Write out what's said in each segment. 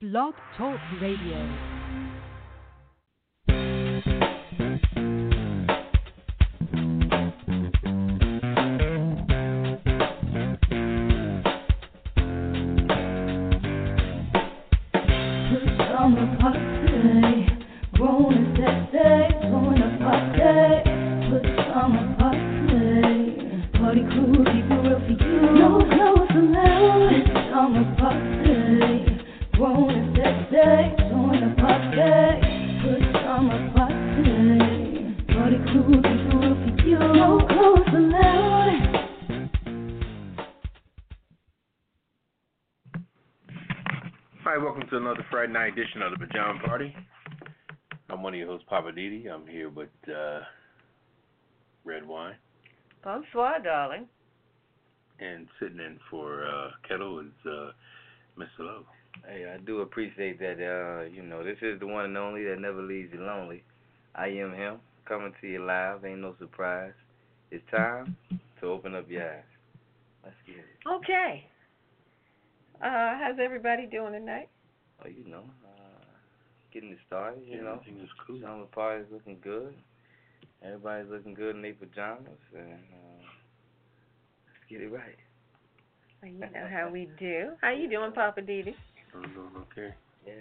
Blog Talk Radio. Edition of the Pajama Party. I'm one of your hosts, Poppa DD. I'm here with uh, Redwine. Bonsoir, darling. And sitting in for uh, Ketel is uh, Mr. Lowe. Hey, I do appreciate that. Uh, you know, this is the one and only that never leaves you lonely. I am him, coming to you live. Ain't no surprise. It's time to open up your eyes. Let's get it. Okay. Uh, how's everybody doing tonight? Oh, you know, getting it started. You Yeah, know, everything is cool. summer party's looking good. Everybody's looking good in their pajamas, and uh, let's get it right. Well, you know how we do. How you doing, Poppa DD? I'm doing okay. Yeah.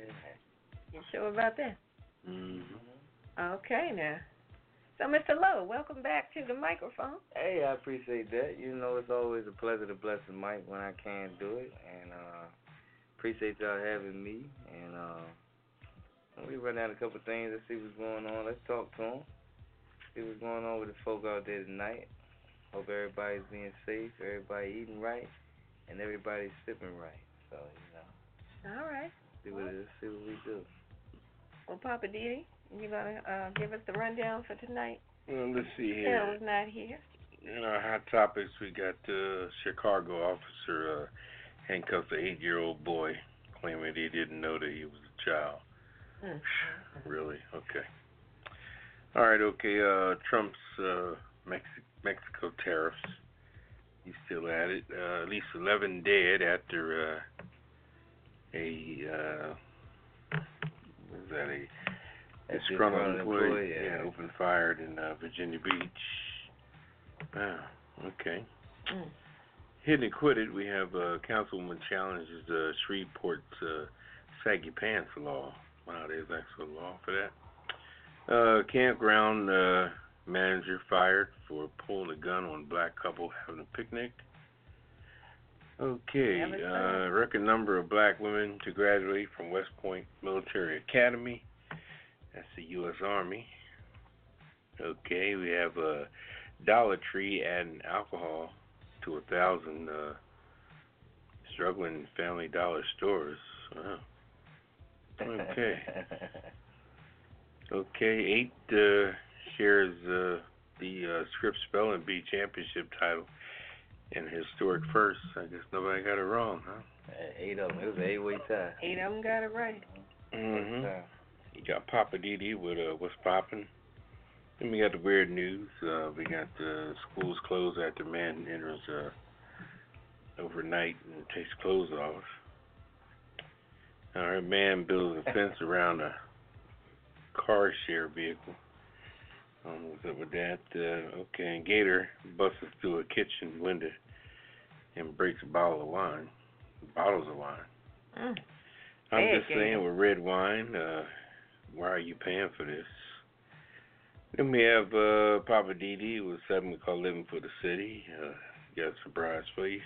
You sure about that? Mm-hmm. Okay, now. So, Mr. Lowe, welcome back to the microphone. Hey, I appreciate that. You know, it's always a pleasure to bless the mic when I can do it, and uh, appreciate y'all having me. And uh, let me run down a couple things. Let's see what's going on. Let's talk to them. See what's going on with the folk out there tonight. Hope everybody's being safe, everybody eating right, and everybody's sipping right. So you know, All right. see what it is, see what we do. Well, Poppa DD, you gonna uh, give us the rundown for tonight? Well, let's see here. Carol's here. not here. In our hot topics, we got uh, Chicago officer uh, handcuffs an eight-year-old boy, claiming he didn't know that he was a child. Really? Okay. All right. Okay. Uh, Trump's uh, Mex- Mexico tariffs. He's still at it. Uh, at least 11 dead after uh, a uh, was that a disgruntled employee? employee, yeah. opened fired in uh, Virginia Beach. Wow. Okay. Mm. Hit it and Quit it. We have uh, Councilwoman challenges uh, Shreveport's uh, saggy pants law. Wow, there's actually a law for that. Uh, campground uh, manager fired for pulling a gun on black couple having a picnic. Okay, uh, record number of black women to graduate from West Point Military Academy. That's the U.S. Army. Okay, we have uh, Dollar Tree adding alcohol to a thousand uh, struggling family dollar stores. Wow. Okay. Okay, eight uh, shares uh, the uh, Scripps Spelling Bee championship title and historic first. I guess nobody got it wrong, huh? Eight of them. It was an eight-way tie. Eight of them got it right. Mm-hmm. Tie. You got Poppa DD with uh, what's popping. Then we got the weird news. Uh, we got the schools closed after man enters uh, overnight and takes clothes off. Right, man builds a fence around a car share vehicle. Um, what's up with that? Uh, okay, and Gator busts through a kitchen window and breaks a bottle of wine. Bottles of wine. Mm. I'm Bad just saying with Redwine, uh, why are you paying for this? Then we have uh, Poppa DD with something we call Living for the City. Uh, got a surprise for you.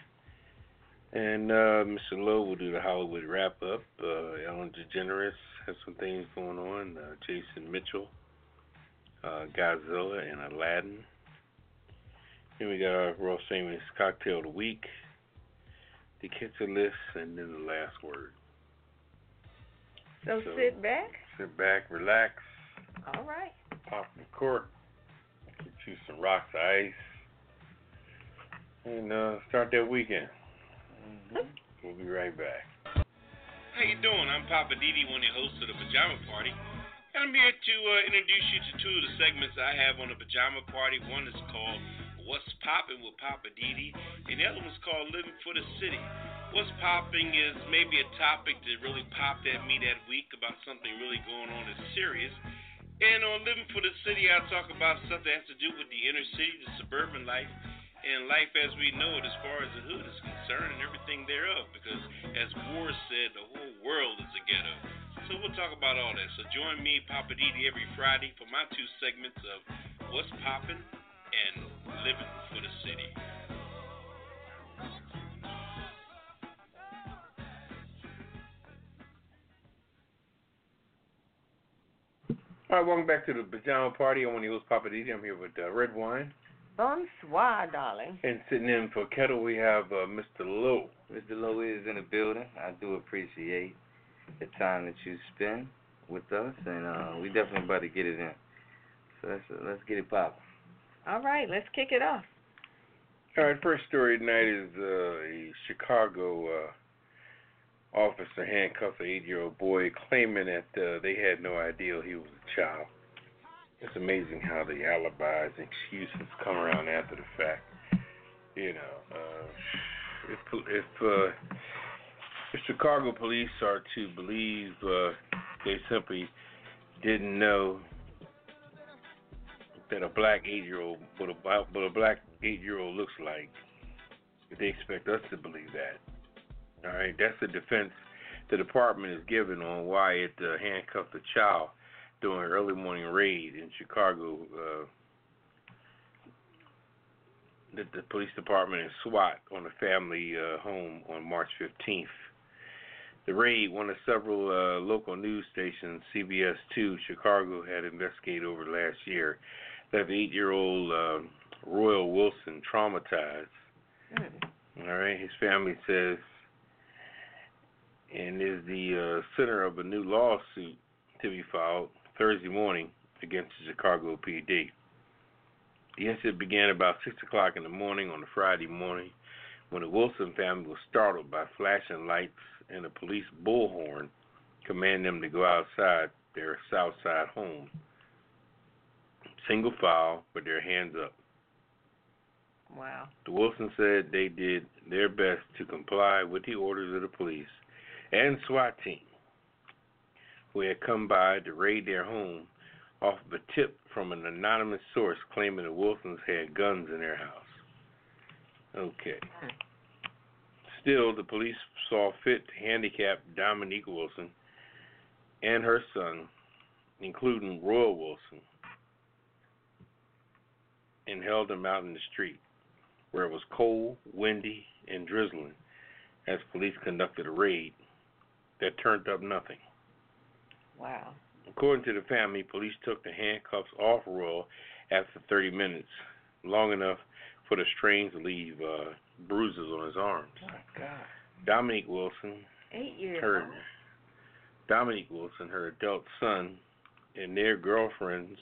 And uh, Mr. Lowe will do the Hollywood wrap up. Uh, Ellen DeGeneres has some things going on. Uh, Jason Mitchell, uh, Godzilla, and Aladdin. Then we got our Royal Famous Cocktail of the Week, the Kiss It List, and then the last word. So, So- sit back. Sit back, relax, All right. pop the cork, get you some rocks ice, and uh, start that weekend. Mhm. We'll be right back. How you doing? I'm Poppa DD, one of the hosts of the Pajama Party. And I'm here to uh, introduce you to two of the segments I have on the Pajama Party. One is called What's Popping with Poppa DD, and the other one's called Living for the City. What's Popping is maybe a topic that really popped at me that week about something really going on that's serious. And on Living for the City, I talk about stuff that has to do with the inner city, the suburban life, and life as we know it as far as the hood is concerned and everything thereof. Because as Moore said, the whole world is a ghetto. So we'll talk about all that. So join me, Poppa DD, every Friday for my two segments of What's Poppin' and Living for the City. All right, welcome back to the Pajama Party. I'm one of your hosts, Poppa DD. I'm here with uh, Redwine. Bonsoir, darling. And sitting in for Ketel, we have uh, Mr. Lowe. Mr. Lowe is in the building. I do appreciate the time that you spend with us, and uh, we definitely about to get it in. So let's uh, let's get it popping. All right, let's kick it off. All right, first story tonight is uh, a Chicago uh, officer handcuffed an eight-year-old boy, claiming that uh, they had no idea he was a child. It's amazing how the alibis and excuses come around after the fact. You know, uh, if if uh, if Chicago police are to believe uh, they simply didn't know that a black eight-year-old, what a what a black eight-year-old looks like, they expect us to believe that. All right, that's the defense the department is giving on why it uh, handcuffed a child during an early morning raid in Chicago. Uh, that the police department and SWAT on a family uh, home on March 15th. The raid, one of several uh, local news stations, CBS 2 Chicago, had investigated over last year, left eight-year-old uh, Royal Wilson traumatized. Mm. All right, his family says, and is the uh, center of a new lawsuit to be filed Thursday morning against the Chicago PD. The incident began about 6 o'clock in the morning on a Friday morning when the Wilson family was startled by flashing lights and a police bullhorn commanding them to go outside their south side home. Single file with their hands up. Wow. The Wilson said they did their best to comply with the orders of the police and SWAT team, who had come by to raid their home off of a tip from an anonymous source claiming the Wilsons had guns in their house. Okay. Still, the police saw fit to handicap Dominique Wilson and her son, including Royal Wilson, and held them out in the street where it was cold, windy, and drizzling as police conducted a raid that turned up nothing. Wow. According to the family, police took the handcuffs off Royal after 30 minutes, long enough for the strains to leave uh, bruises on his arms. Oh God. Dominique Wilson, Eight years her old. Dominique Wilson, her adult son, and their girlfriends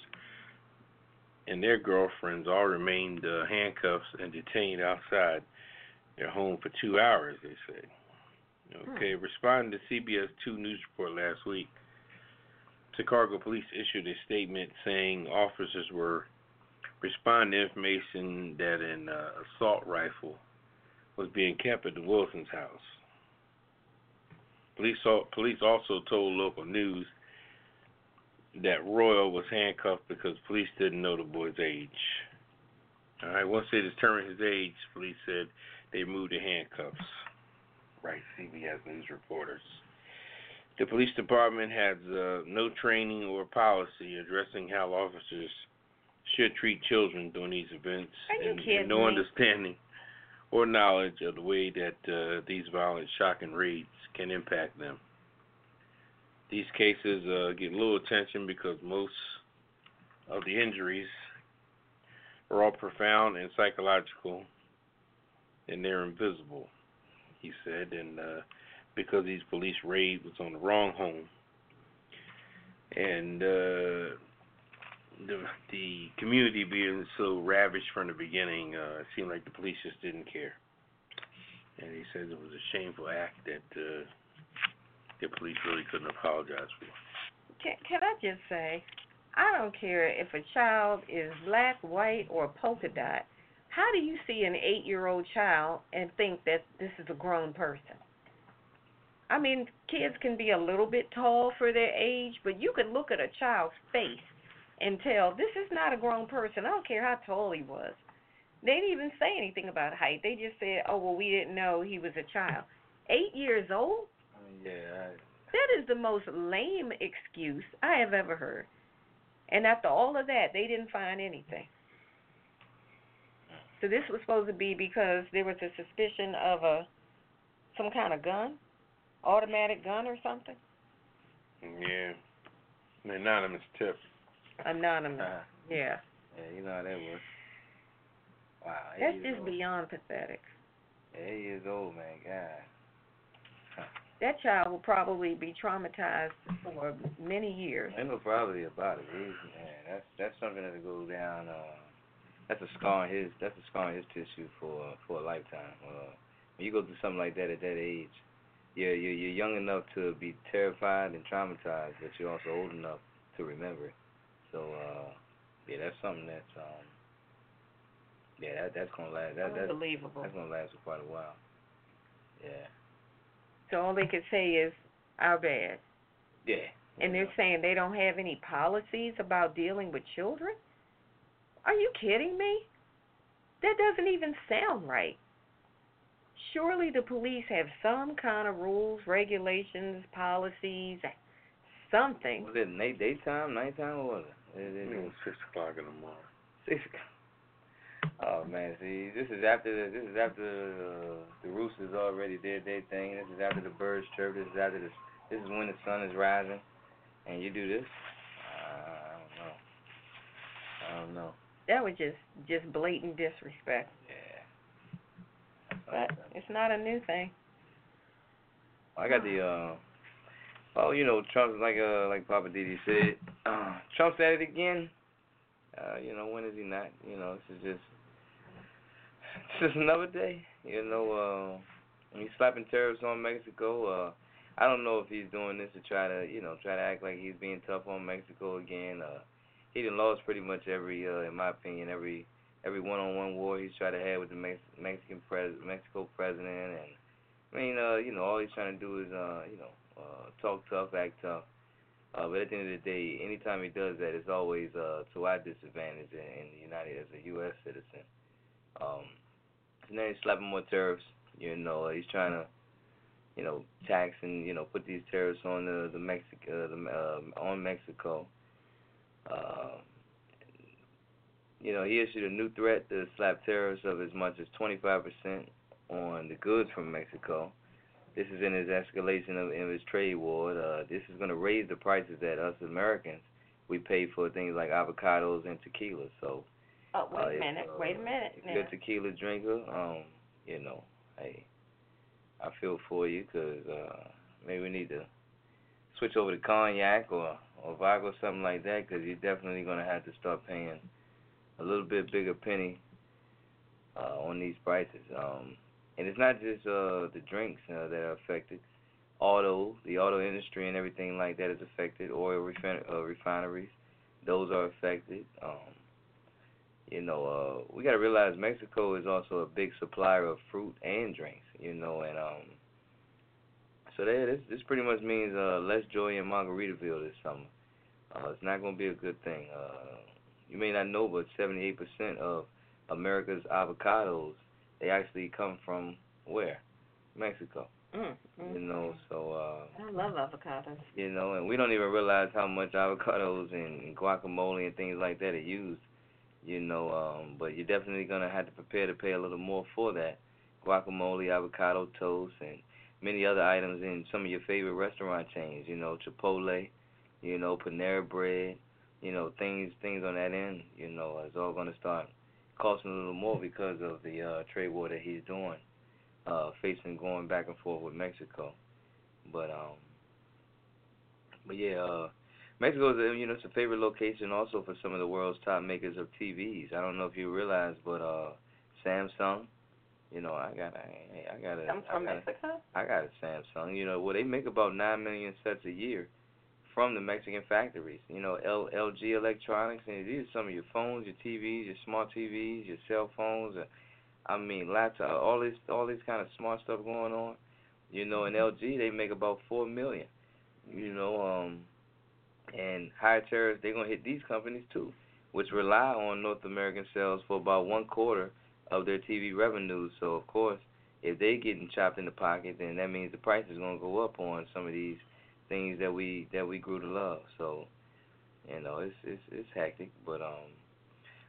and their girlfriends all remained uh, handcuffs and detained outside their home for two hours. They say. Okay, responding to CBS 2 news report last week, Chicago police issued a statement saying officers were responding to information that an uh, assault rifle was being kept at the Wilson's house. Police, police also told local news that Royal was handcuffed because police didn't know the boy's age. All right, once they determined his age, police said they moved the handcuffs. Right, CBS News reporters. The police department has uh, no training or policy addressing how officers should treat children during these events, and, and no me? understanding or knowledge of the way that uh, these violent, shocking raids can impact them. These cases uh, get little attention because most of the injuries are all profound and psychological, and they're invisible. He said, and uh, because these police raid was on the wrong home, and uh, the the community being so ravaged from the beginning, uh, it seemed like the police just didn't care. And he says it was a shameful act that uh, the police really couldn't apologize for. Can, can I just say, I don't care if a child is black, white, or polka dot. how do you see an eight year old child and think that this is a grown person? I mean, kids can be a little bit tall for their age, but you can look at a child's face and tell this is not a grown person. I don't care how tall he was. They didn't even say anything about height. They just said, "Oh well, we didn't know he was a child." Eight years old? Yeah, I, That is the most lame excuse I have ever heard. And after all of that, they didn't find anything. So this was supposed to be because there was a suspicion of a some kind of gun, automatic gun or something. Yeah. An anonymous tip. Anonymous. uh, Yeah. yeah, you know how that works. Wow, That's just old. beyond pathetic. Eight years old, man. God. That child will probably be traumatized for many years. Ain't no probably about it. Man, that's that's something that'll go down. Uh, that's a scar on his. That's a scar on his tissue for for a lifetime. Uh, when you go through something like that at that age, you're you're, you're young enough to be terrified and traumatized, but you're also old enough to remember it. So uh, yeah, that's something that's um, yeah, that that's gonna last. That that's Unbelievable. that's gonna last for quite a while. Yeah. So all they could say is our bad. Yeah. And they're saying they don't have any policies about dealing with children? Are you kidding me? That doesn't even sound right. Surely the police have some kind of rules, regulations, policies, something. Was it night daytime, nighttime, or was it? It- it- It was six o'clock in the morning. Six. o'clock. Oh man, see, this is after the, this is after uh, the roosters already did their thing. This is after the birds chirp. This is after the, this is when the sun is rising, and you do this. I don't know. I don't know. That was just just blatant disrespect. Yeah. But it's not a new thing. I got the uh oh, you know, Trump like uh like Poppa DD said, uh Trump's at it again. Uh, you know, when is he not? You know, this is just it's just another day. You know, uh he's slapping tariffs on Mexico. Uh I don't know if he's doing this to try to, you know, try to act like he's being tough on Mexico again. Uh he done lost pretty much every uh in my opinion, every every one on one war he's tried to have with the Mex- Mexican pres Mexico president and I mean, uh, you know, all he's trying to do is, uh, you know, uh, talk tough, act tough. Uh, but at the end of the day, anytime he does that, it's always uh, to our disadvantage in, in the United as a U.S. citizen. Um, and then he's slapping more tariffs. You know, he's trying to, you know, tax and you know put these tariffs on the the Mexic uh, the uh, on Mexico. Uh, you know, he issued a new threat to slap tariffs of as much as 25% on the goods from Mexico. This is in his escalation of, of his trade war. Uh, this is going to raise the prices that us Americans we pay for things like avocados and tequila. So, Oh, wait uh, a if, minute, uh, wait a minute. If you're a tequila drinker, um, you know, hey, I feel for you 'cause uh, maybe we need to switch over to cognac or or vodka or something like that 'cause you're definitely going to have to start paying a little bit bigger penny uh, on these prices. Um, and it's not just uh, the drinks uh, that are affected. Auto, the auto industry and everything like that is affected. Oil refin- uh, refineries, those are affected. Um, you know, uh, we got to realize Mexico is also a big supplier of fruit and drinks. You know, and um, so that this this pretty much means uh, less joy in Margaritaville this summer. Uh, it's not going to be a good thing. Uh, you may not know, but 78% of America's avocados they actually come from where? Mexico. Mm, mm, You know, so uh I love avocados. you know, and we don't even realize how much avocados and, and guacamole and things like that are used. You know, um, but you're definitely gonna have to prepare to pay a little more for that. Guacamole, avocado toast, and many other items in some of your favorite restaurant chains. You know, Chipotle, you know, Panera Bread, you know, things things on that end. You know, it's all gonna start costing a little more because of the uh, trade war that he's doing, uh, facing going back and forth with Mexico. But um, but yeah, uh, Mexico is a, you know it's a favorite location also for some of the world's top makers of TVs. I don't know if you realize, but uh, Samsung, you know I got a, I got a, Come I from got Mexico? I got a Samsung. You know, well they make about nine million sets a year from the Mexican factories. You know, L, LG Electronics, and these are some of your phones, your TVs, your smart TVs, your cell phones. Uh, I mean, laptop, all this, all this kind of smart stuff going on. You know, in LG they make about four million. You know, um, and high tariffs they're gonna hit these companies too, which rely on North American sales for about one quarter of their TV revenues. So of course, if they're getting chopped in the pocket, then that means the price is gonna go up on some of these things that we that we grew to love. So, you know, it's it's it's hectic, but um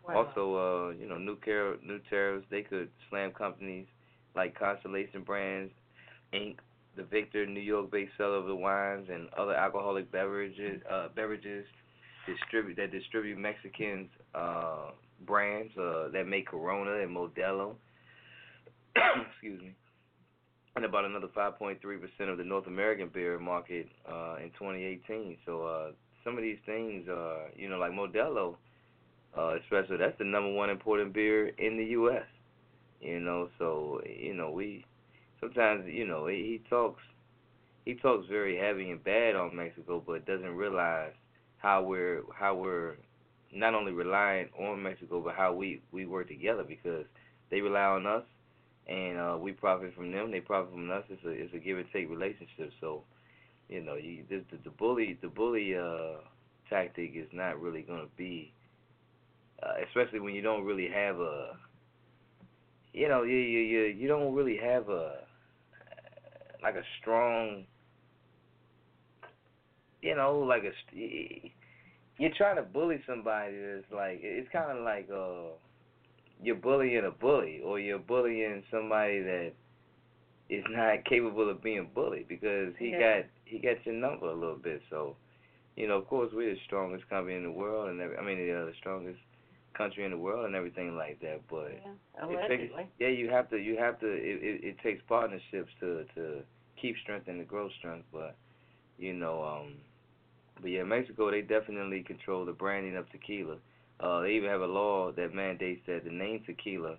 Wow. also uh, you know, new car new tariffs they could slam companies like Constellation Brands, Inc., the Victor New York based seller of the wines and other alcoholic beverages uh beverages distribute that distribute Mexicans uh brands uh that make Corona and Modelo. Excuse me and about another 5.3% of the North American beer market uh, in 2018. So uh, some of these things, uh, you know, like Modelo, uh, especially that's the number one imported beer in the U.S. You know, so you know we sometimes you know he, he talks he talks very heavy and bad on Mexico, but doesn't realize how we're how we're not only reliant on Mexico, but how we we work together because they rely on us and uh, we profit from them. They profit from us. It's a it's a give and take relationship. So, you know, you the the, the bully the bully uh, tactic is not really going to be, uh, especially when you don't really have a, you know, you you you you don't really have a like a strong, you know, like a you're trying to bully somebody that's like it's kind of like uh you're bullying a bully or you're bullying somebody that is not capable of being bullied because he Yeah. got he got your number a little bit. So, you know, of course we're the strongest company in the world and every, I mean uh, the strongest country in the world and everything like that. But yeah, takes, yeah, you have to you have to it, it, it takes partnerships to to keep strength and to grow strength. But you know, um, but yeah, Mexico they definitely control the branding of tequila. Uh, they even have a law that mandates that the name tequila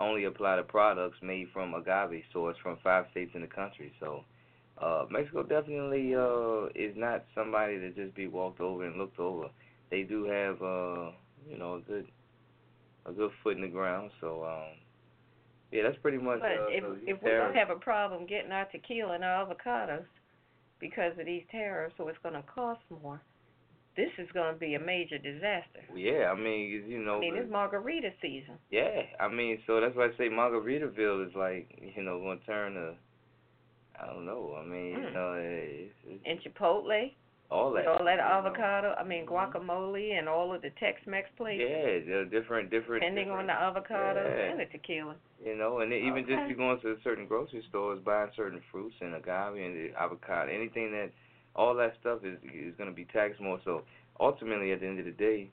only apply to products made from agave source from five states in the country. So uh, Mexico definitely uh, is not somebody to just be walked over and looked over. They do have uh, you know a good a good foot in the ground. So um, yeah, that's pretty much. But uh, if if we don't have a problem getting our tequila and our avocados because of these tariffs, so it's going to cost more. This is going to be a major disaster. yeah, I mean you know. I mean, it's margarita season. Yeah, I mean, so that's why I say Margaritaville is like, you know, going to turn to, I don't know. I mean, you Mm. know, it's, it's And Chipotle, all that. all that you know. avocado, I mean, Mhm. guacamole and all of the Tex-Mex places, Yeah, they're different, different. depending on the avocado yeah. and the tequila. You know, and then even just you going to certain grocery stores, buying certain fruits and agave and the avocado, anything that, all that stuff is is going to be taxed more. So ultimately, at the end of the day,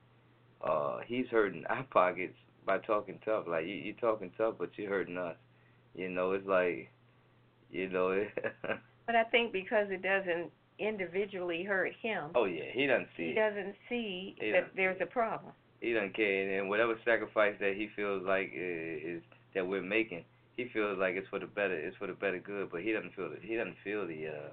uh, he's hurting our pockets by talking tough. Like you, you're talking tough, but you're hurting us. You know, it's like, you know. But I think because it doesn't individually hurt him, oh yeah, he doesn't see he it. doesn't see He that there's a problem. He doesn't care, and whatever sacrifice that he feels like is, is that we're making, he feels like it's for the better, it's for the better good. But he doesn't feel the, he doesn't feel the uh,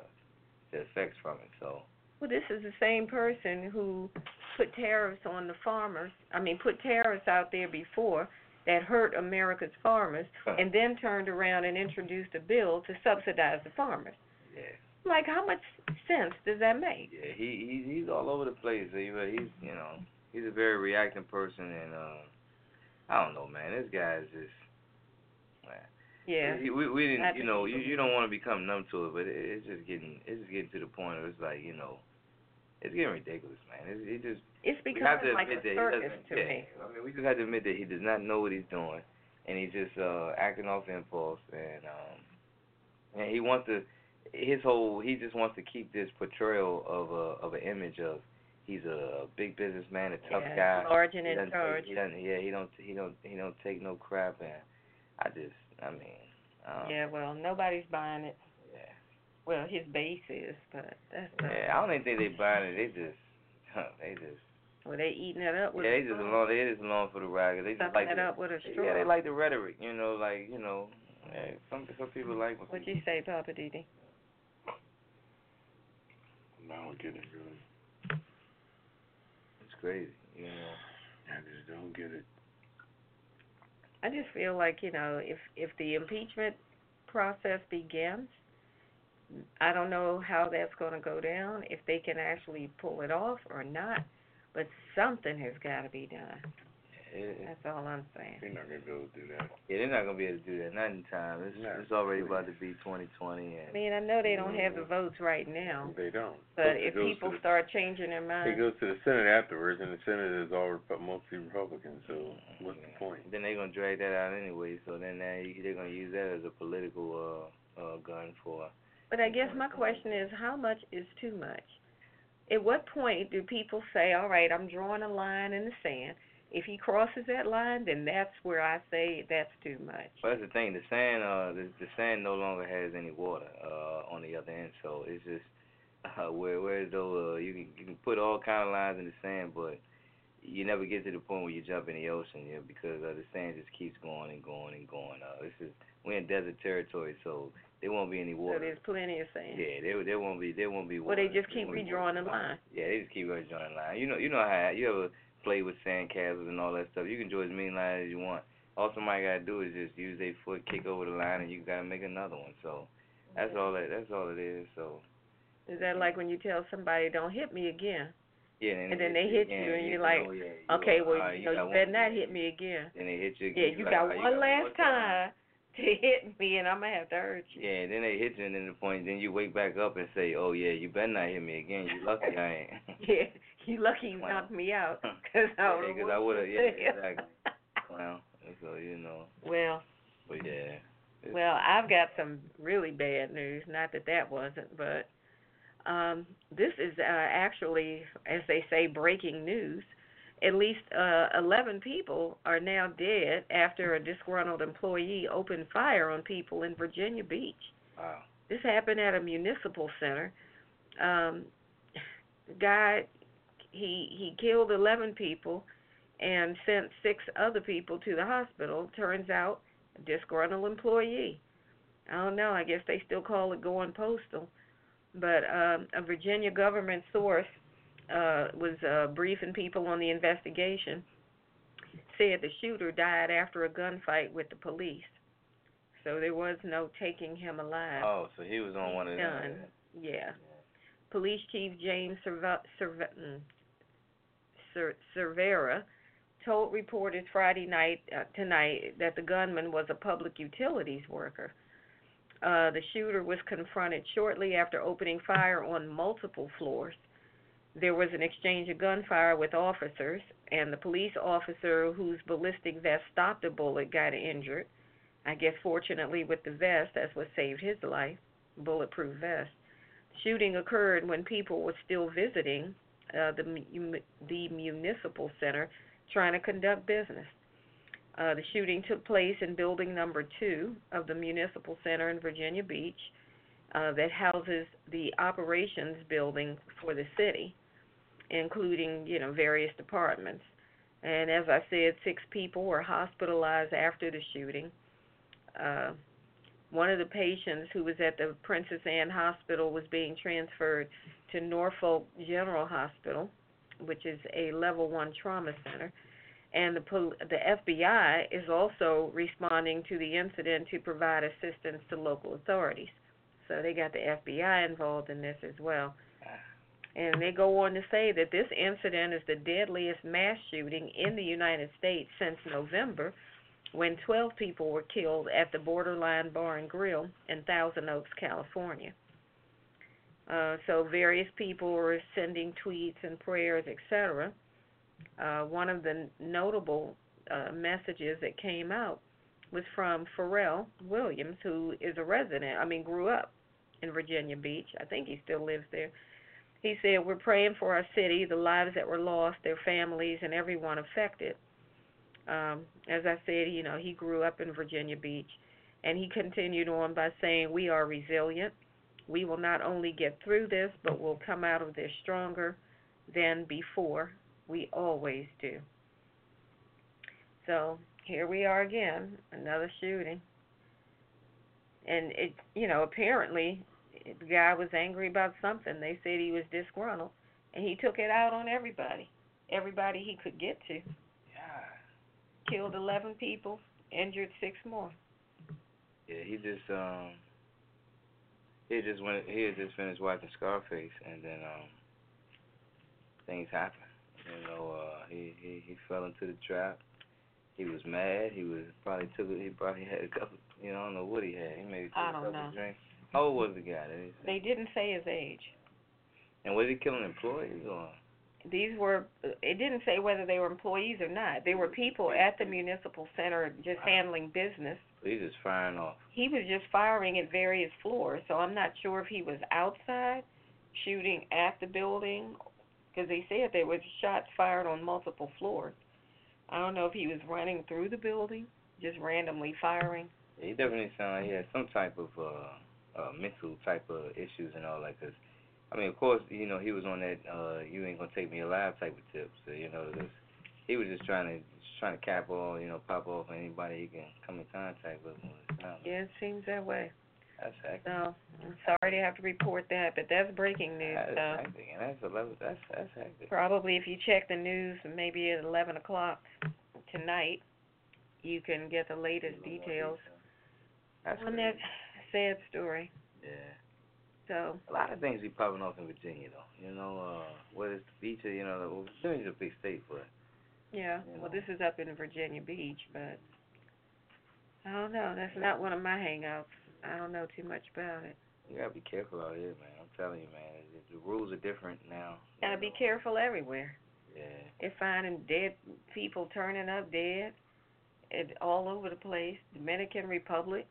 the effects from it. So Well, this is the same person who put tariffs on the farmers. I mean, put tariffs out there before that hurt America's farmers, and then turned around and introduced a bill to subsidize the farmers. yeah, Like, how much sense does that make? yeah, he he's he's all over the place. He, he's you know he's a very reacting person, and uh, I don't know, man. This guy is just. Man. Yeah. We we didn't you know you you don't want to become numb to it, but it, it's just getting it's just getting to the point where it's like you know, it's getting ridiculous, man. It, it just It's we have to becoming like a admit that he circus doesn't. to yeah, me. I mean, we just have to admit that he does not know what he's doing, and he's just uh acting off impulse, and um, and he wants to. His whole he just wants to keep this portrayal of a of an image of he's a big businessman, a tough yeah, guy. large and in charge. He doesn't. Yeah, he don't. He don't. He don't take no crap, and I just. I mean. Um, Yeah, well, nobody's buying it. Yeah. Well, his base is, but that's not. Yeah, I don't even think they buying it. They just. They just. Well, they eating it up with Yeah, they just straw. along. They just along for the ride. They just like it the, up with a straw. Yeah, they like the rhetoric, you know, like you know, yeah, some some people like when What'd people- you say, Poppa DD? I don't getting it really. It's crazy, you know. I just don't get it. I just feel like you know if if the impeachment process begins, I don't know how that's going to go down if they can actually pull it off or not, but something has got to be done. It, That's all I'm saying. They're not gonna be able to do that. yeah, they're not gonna be able to do that. Not in time. It's No. it's already about to be 2020, I and mean, I know they don't have the votes right now, They don't. but It if goes to people the- start changing their minds, It goes to the Senate afterwards, and the Senate is all mostly Republicans. So what's the point? then they're gonna drag that out anyway. So then now you, they're gonna use that as a political uh uh gun for. But I guess my question is, how much is too much? At what point do people say, all right, I'm drawing a line in the sand. If he crosses that line, then that's where I say that's too much. But that's the thing. The sand uh the, the sand no longer has any water uh on the other end. So it's just uh, where whereas though uh, you can you can put all kind of lines in the sand, but you never get to the point where you jump in the ocean, yeah, because uh, the sand just keeps going and going and going. Uh, this is we're in desert territory, so there won't be any water. So there's plenty of sand. Yeah, there there won't be there won't be Well, they just keep redrawing the line. Yeah, they just keep redrawing the line. You know you know how you ever play with sand castles and all that stuff. You can draw as many lines as you want. All somebody gotta do is just use their foot, kick over the line, and you gotta make another one. So that's all that that's all it is. So Is that like when you tell somebody, don't hit me again? yeah, and, And then they hit you and you're like, oh, yeah, you Okay, well, alright, you know, you better not hit me again. Then they hit you Yeah, again. you You're got like, "Oh, one you last more time to hit me, and I'm gonna have to hurt you. Yeah, then they hit you, and then the point, then you wake back up and say, "Oh yeah, you better not hit me again. You lucky I ain't." Yeah, you lucky you knocked me out, cause I Yeah, I yeah, exactly. Clown. So you know, Well, but yeah. Well, I've got some really bad news. Not that that wasn't, but um, this is uh, actually, as they say, breaking news. At least uh, 11 people are now dead after a disgruntled employee opened fire on people in Virginia Beach. Wow. This happened at a municipal center. Um, guy, he he killed 11 people and sent six other people to the hospital. Turns out, a disgruntled employee. I don't know. I guess they still call it going postal. But um, a Virginia government source uh, was uh, briefing people on the investigation. Said the shooter died after a gunfight with the police. So there was no taking him alive. Oh, so he was on one of them. Done. Yeah. Police Chief James Cer- Cervera told reporters Friday night uh, tonight that the gunman was a public utilities worker. Uh, the shooter was confronted shortly after opening fire on multiple floors. There was an exchange of gunfire with officers, and the police officer whose ballistic vest stopped the bullet got injured. I guess fortunately with the vest, that's what saved his life, bulletproof vest. Shooting occurred when people were still visiting uh, the the municipal center trying to conduct business. Uh, the shooting took place in building number two of the municipal center in Virginia Beach, uh, that houses the operations building for the city, including you know various departments. And as I said, six people were hospitalized after the shooting. Uh, one of the patients who was at the Princess Anne Hospital was being transferred to Norfolk General Hospital, which is a level one trauma center. And the the FBI is also responding to the incident to provide assistance to local authorities. So they got the FBI involved in this as well. And they go on to say that this incident is the deadliest mass shooting in the United States since November, when 12 people were killed at the Borderline Bar and Grill in Thousand Oaks, California. Uh, so various people were sending tweets and prayers, etc. Uh, one of the notable uh, messages that came out was from Pharrell Williams, who is a resident. I mean, grew up in Virginia Beach. I think he still lives there. He said, "We're praying for our city, the lives that were lost, their families, and everyone affected." Um, as I said, you know, he grew up in Virginia Beach, and he continued on by saying, "We are resilient. We will not only get through this, but we'll come out of this stronger than before. We always do." So here we are again, another shooting, and it, you know, apparently the guy was angry about something. They said he was disgruntled, and he took it out on everybody, everybody he could get to. Killed 11 people, injured six more. Yeah, he just um he just went he had just finished watching Scarface and then um things happened. You know, uh he, he, he fell into the trap. He was mad, he was probably took he probably had a couple you know, I don't know what he had. He maybe took I a couple know. drinks. How old was the guy? Did? They didn't say his age. And was he killing employees or These were, it didn't say whether they were employees or not. They were people at the municipal center just handling business. he was just firing off? He was just firing at various floors, so I'm not sure if he was outside shooting at the building, because they said there was shots fired on multiple floors. I don't know if he was running through the building, just randomly firing. He definitely sounded like he had some type of uh, uh, mental type of issues and all that. Cause I mean, of course, you know, he was on that uh, "you ain't gonna take me alive" type of tip. So you know, 'cause he was just trying to just trying to cap all, you know, pop off anybody he can come in contact with. I don't know. Yeah, it seems that way. That's hectic. So I'm sorry to have to report that, but that's breaking news. That's So hectic, and that's eleven. That's that's hectic. probably if you check the news, maybe at 11 o'clock tonight, you can get the latest details That's on that sad story. Yeah. So A lot of things be popping off in Virginia, though. You know, uh, whether it's the beach or you know, well, Virginia's a big state, but yeah, You well this is up in Virginia Beach, but I don't know. That's not one of my hangouts. I don't know too much about it. you gotta be careful out here, man. I'm telling you, man. The, rules are different now. you Gotta be careful everywhere. Yeah. They're finding dead people turning up dead, it, all over the place. Dominican Republic,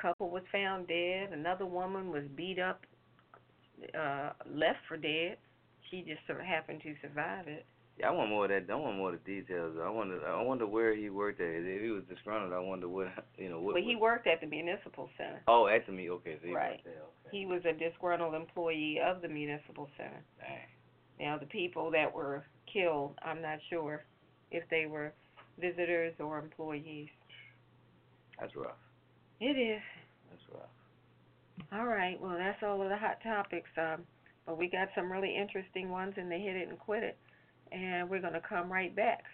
couple was found dead. Another woman was beat up, uh, left for dead. She just sort of happened to survive it. Yeah, I want more of that. I want more of the details. I wonder. I wonder where he worked at. If he was disgruntled, I wonder what you know. What, Well, he worked at the municipal center. Oh, at the me. Okay, so he Right. there. Okay. He was a disgruntled employee of the municipal center. Dang. Now, the people that were killed, I'm not sure if they were visitors or employees. That's rough. It is. That's rough. All right. Well, that's all of the hot topics. Um, but we got some really interesting ones in the Hit It and Quit It. And we're going to come right back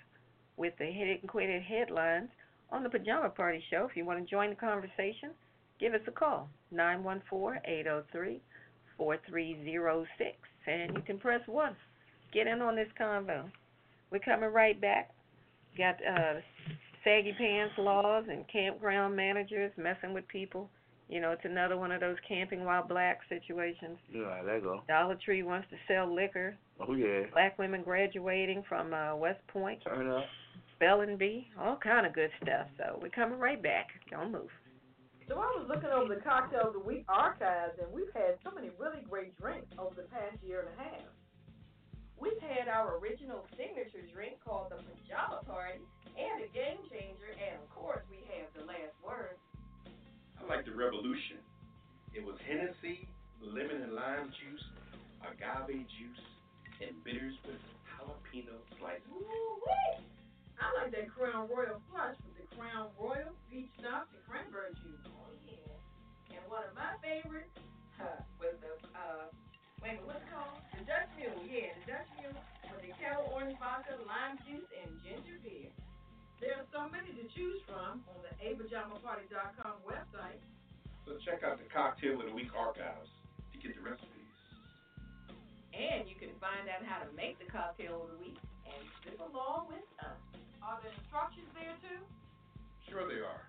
with the Hit It and Quit It headlines on the Pajama Party Show. If you want to join the conversation, give us a call, 914-803-4306. And you can press 1. Get in on this convo. We're coming right back. Got uh, saggy pants laws and campground managers messing with people. You know, it's another one of those camping while black situations. You know how that go. Dollar Tree wants to sell liquor. Oh yeah. Black women graduating from uh, West Point, Turn up. spelling bee, all kind of good stuff. So we're coming right back. Don't move. So I was looking over the Cocktail of the Week archives, and we've had so many really great drinks over the past year and a half. We've had our original signature drink called the Pajama Party and a game changer, and of course we have the last word. I like the Revolution. It was Hennessy, lemon and lime juice, agave juice, and bitters with jalapeno slices. Ooh-wee! I like that Crown Royal Flush with the Crown Royal, peach schnapps, and cranberry juice. Oh yeah. And one of my favorites huh, was the uh wait what's it called? The Dutch Mule, yeah, the Dutch Mule with the Ketel orange vodka, lime juice, and ginger beer. There are so many to choose from on the apajamaparty.com website. So check out the Cocktail of the Week archives to get the recipes. And you can find out how to make the cocktail of the week and sip along with us. Are there instructions there too? Sure they are.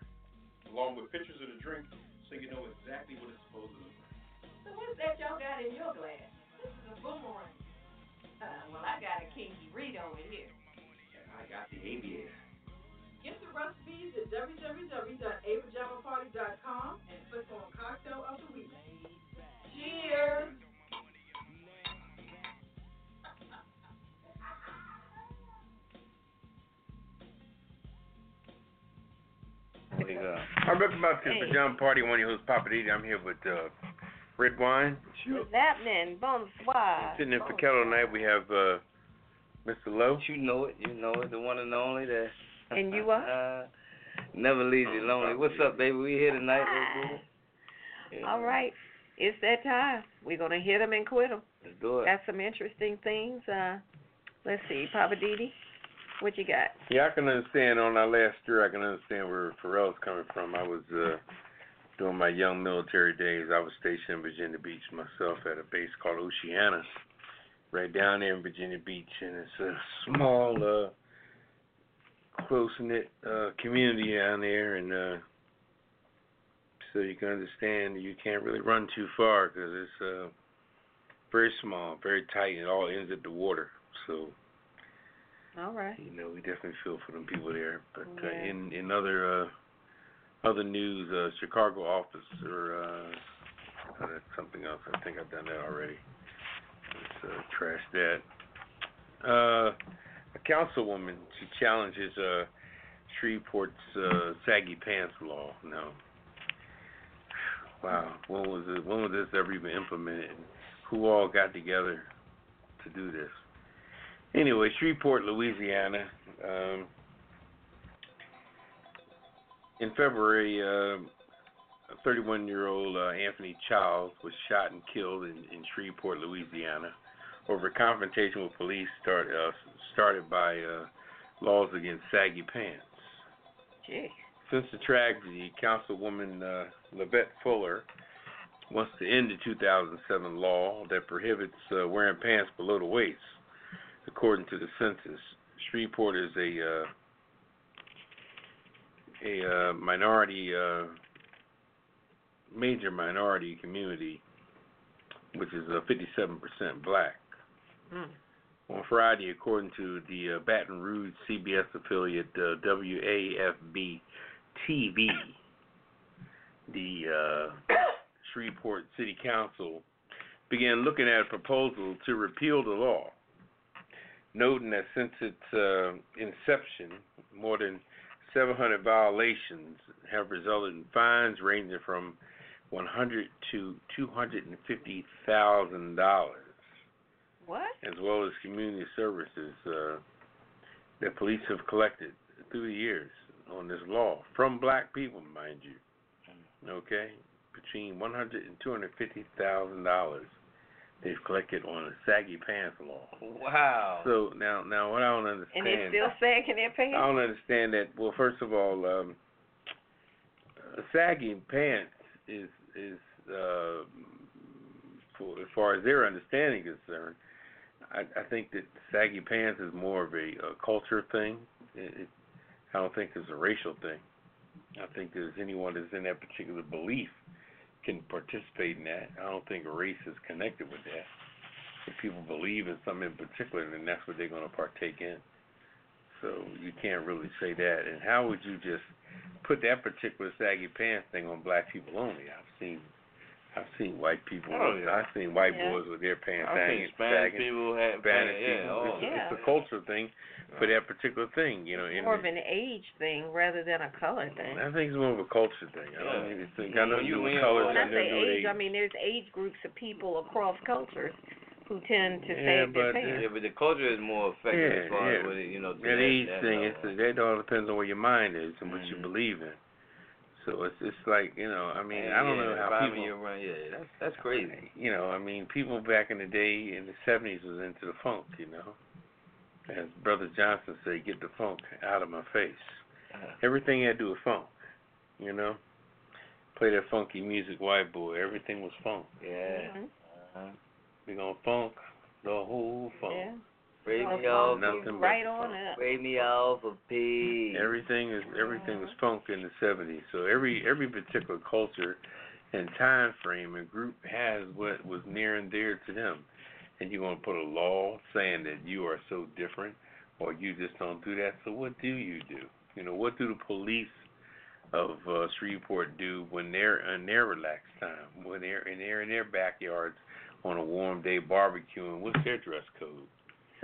Along with pictures of the drink so you know exactly what it's supposed to look like. So what's that y'all got in your glass? This is a boomerang. Uh, well, I got a kinky read over here. And I got the aviator. Get the recipes at www.apajamaparty.com and click on Cocktail of the Week. Cheers. There you. I'm welcome back to the Hey. Pajama Party. One of your hosts, Papa D. I'm here with uh, Redwine. What's happening? Bonsoir. Sitting in for Ketel tonight, we have uh, Mr. Lowe. You know it. You know it. The one and only. That. And you are? Never leaves you lonely. What's up, baby? We here tonight. Let's do it. Yeah. All right. it's that time. We're gonna hit 'em and quit 'em. Let's do it. Got some interesting things. Uh, let's see, Poppa DD, what you got? Yeah, I can understand on our last tour. I can understand where Pharrell's coming from. I was uh during my young military days. I was stationed in Virginia Beach myself at a base called Oceana, right down there in Virginia Beach, and it's a small, uh close knit uh community down there, and uh so you can understand you can't really run too far because it's uh very small, very tight, and it all ends at the water. So All right. you know, we definitely feel for them people there. But uh, in in other uh, other news, uh, Chicago officer, uh, that's something else. I think I've done that already. Let's uh, trash that. Uh, a councilwoman, she challenges uh, Shreveport's uh, saggy pants law. No. Wow, when was it? When was this ever even implemented? Who all got together to do this? Anyway, Shreveport, Louisiana. Um, in February, uh, 31-year-old uh, Anthony Childs was shot and killed in, in Shreveport, Louisiana, over confrontation with police start, uh, started by uh, laws against saggy pants. Gee. Since the tragedy, Councilwoman uh, LeVette Fuller wants to end the 2007 law that prohibits uh, wearing pants below the waist. According to the census, Shreveport is a uh, a uh, minority, uh, major minority community, which is uh, 57% black. Mm. On Friday, according to the uh, Baton Rouge CBS affiliate uh, WAFB TV, the uh, Shreveport City Council began looking at a proposal to repeal the law, noting that since its uh, inception, more than 700 violations have resulted in fines ranging from 100 to 250 thousand dollars What? as well as community services uh, that police have collected through the years on this law from black people, mind you. Okay, between one hundred and two hundred fifty thousand dollars they've collected on a saggy pants law. Wow. So now, now what I don't understand. And they're still sagging their pants. I don't understand that. Well, first of all, um, uh, sagging pants is is uh, for as far as their understanding is concerned. I, I think that saggy pants is more of a, a culture thing. It, it, I don't think it's a racial thing. I think there's anyone that's in that particular belief can participate in that. I don't think race is connected with that. If people believe in something in particular, then that's what they're going to partake in. So you can't really say that. And how would you just put that particular saggy pants thing on black people only? I've seen, I've seen white people. Oh, yeah. I've seen white Yeah. boys with their pants I've hanging, seen Spanish sagging. people have Spanish yeah, people. oh, it's, Yeah. it's a cultural thing for that particular thing, you know. and More of an age thing rather than a color thing. I think it's more of a culture thing. I don't Yeah. think it's got nothing to do When with you- colors. When I say to age, I mean there's age groups of people across cultures who tend to Yeah, sag but- their pants. Yeah, but the culture is more effective Yeah, as far yeah. as what it, you know. That that, age that thing, level. it's, that all depends on where your mind is and what you Mhm. believe in. So it's it's like you know, I mean, Yeah, I don't know how five people. year run, yeah, that's that's crazy. You know, I mean, people back in the day in the seventies was into the funk. You know, as Brother Johnson said, "Get the funk out of my face." Everything had to do with funk. You know, play that funky music, white boy. Everything was funk. Yeah. Mhm. Uh-huh. We gonna funk the whole funk. Yeah. Raise Well, nothing but right on funk. up. raise me off a. Everything is everything was funk in the seventies. So every every particular culture and time frame and group has what was near and dear to them. And you're gonna put a law saying that you are so different or you just don't do that. So what do you do? You know, what do the police of uh Shreveport do when they're in their relaxed time, when they're in they're in their backyards on a warm day barbecuing, what's their dress code?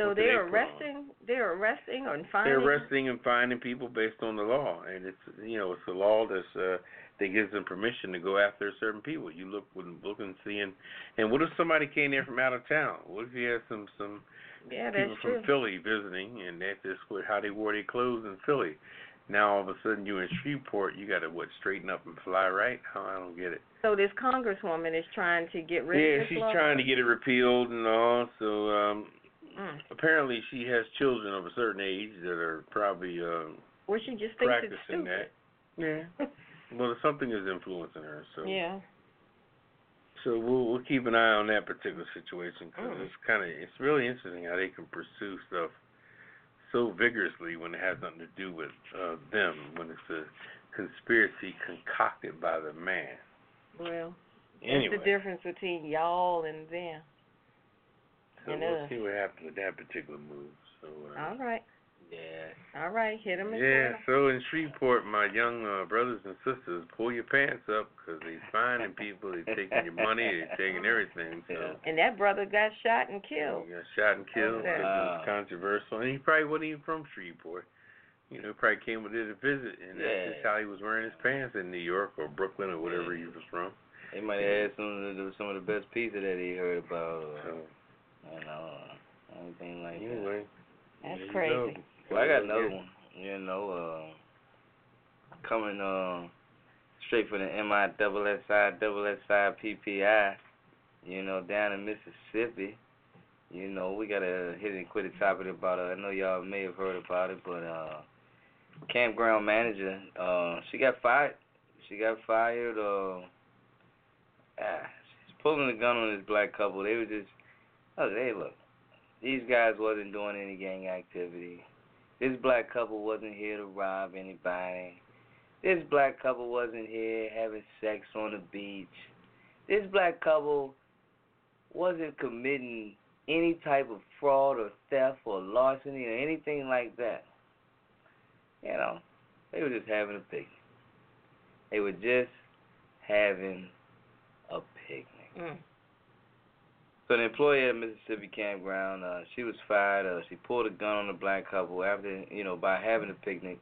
So What do they they're arresting they're arresting or finding They're arresting and finding people based on the law, and it's you know it's the law that's uh, that gives them permission to go after certain people. You look look and see, and and what if somebody came there from out of town? What if you had some some Yeah, people from true. Philly visiting, and that's just what, how they wore their clothes in Philly? Now all of a sudden you're in Shreveport, you got to what straighten up and fly right? Oh, I don't get it. So this congresswoman is trying to get rid yeah, of this she's law? trying to get it repealed and all. So um Mm. apparently she has children of a certain age that are probably um Well, she just thinks it's practicing stupid. that. Yeah. Well, something is influencing her. So Yeah. So we'll we'll keep an eye on that particular situation because Mm. it's kind of it's really interesting how they can pursue stuff so vigorously when it has nothing to do with uh, them when it's a conspiracy concocted by the man. Well, Anyway, that's the difference between y'all and them. So and we'll us. see what happens with that particular move. So uh, All right. Yeah. All right. Hit them. yeah, so in Shreveport, my young uh, brothers and sisters, pull your pants up because they're finding people, they're taking your money, they're taking everything. So. And that brother got shot and killed. He got shot and killed Over there. it was controversial. And he probably wasn't even from Shreveport. You know, he probably came with it to visit, and Yeah. that's just how he was wearing his pants in New York or Brooklyn or whatever he was from. They might have had some of the some of the best pizza that he heard about, or So, you know, uh, anything like that. anyway. That's there crazy. go. Well, I got another one. You know, uh, coming uh, straight from the M I double S I double S I P P I. You know, down in Mississippi. You know, we got a hit and quit it topic about it. I know y'all may have heard about it, but uh, campground manager, uh, she got fired. She got fired. Uh, ah, she's pulling the gun on this black couple. They were just, oh, hey, look, these guys wasn't doing any gang activity. This black couple wasn't here to rob anybody. This black couple wasn't here having sex on the beach. This black couple wasn't committing any type of fraud or theft or larceny or anything like that. You know, they were just having a picnic. They were just having a picnic. Mm. So the employee at Mississippi campground, uh, she was fired. Uh, she pulled a gun on the black couple after, you know, by having a picnic,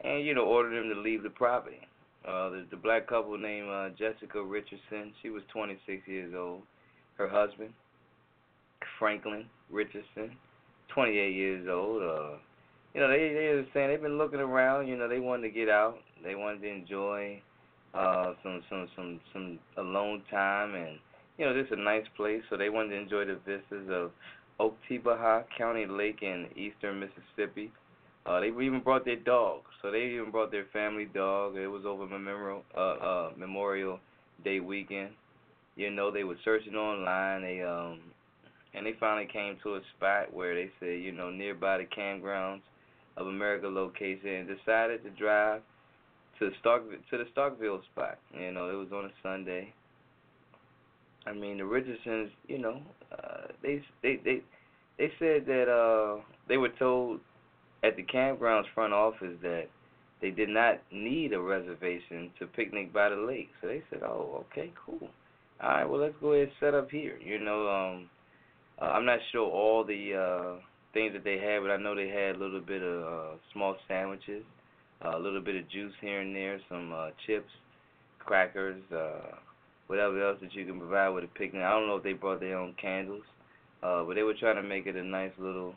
and you know, ordered them to leave the property. Uh, the, the black couple named uh, Jessica Richardson. She was 26 years old. Her husband, Franklin Richardson, 28 years old. Uh, you know, they they were saying they've been looking around. You know, they wanted to get out. They wanted to enjoy uh, some some some some alone time and you know, this is a nice place, so they wanted to enjoy the vistas of Oktibbeha County Lake in eastern Mississippi. Uh, they even brought their dog, so they even brought their family dog. It was over Memorial uh, uh, Memorial Day weekend. You know, they were searching online. They um, and they finally came to a spot where they said, you know, nearby the Kampgrounds of America location, and decided to drive to Stark to the Starkville spot. You know, it was on a Sunday. I mean, the Richardsons, you know, uh, they they they they said that uh, they were told at the campground's front office that they did not need a reservation to picnic by the lake. So they said, "Oh, okay, cool. All right, well, let's go ahead and set up here." You know, um, uh, I'm not sure all the uh, things that they had, but I know they had a little bit of uh, small sandwiches, uh, a little bit of juice here and there, some uh, chips, crackers. Uh, whatever else that you can provide with a picnic. I don't know if they brought their own candles, uh, but they were trying to make it a nice little,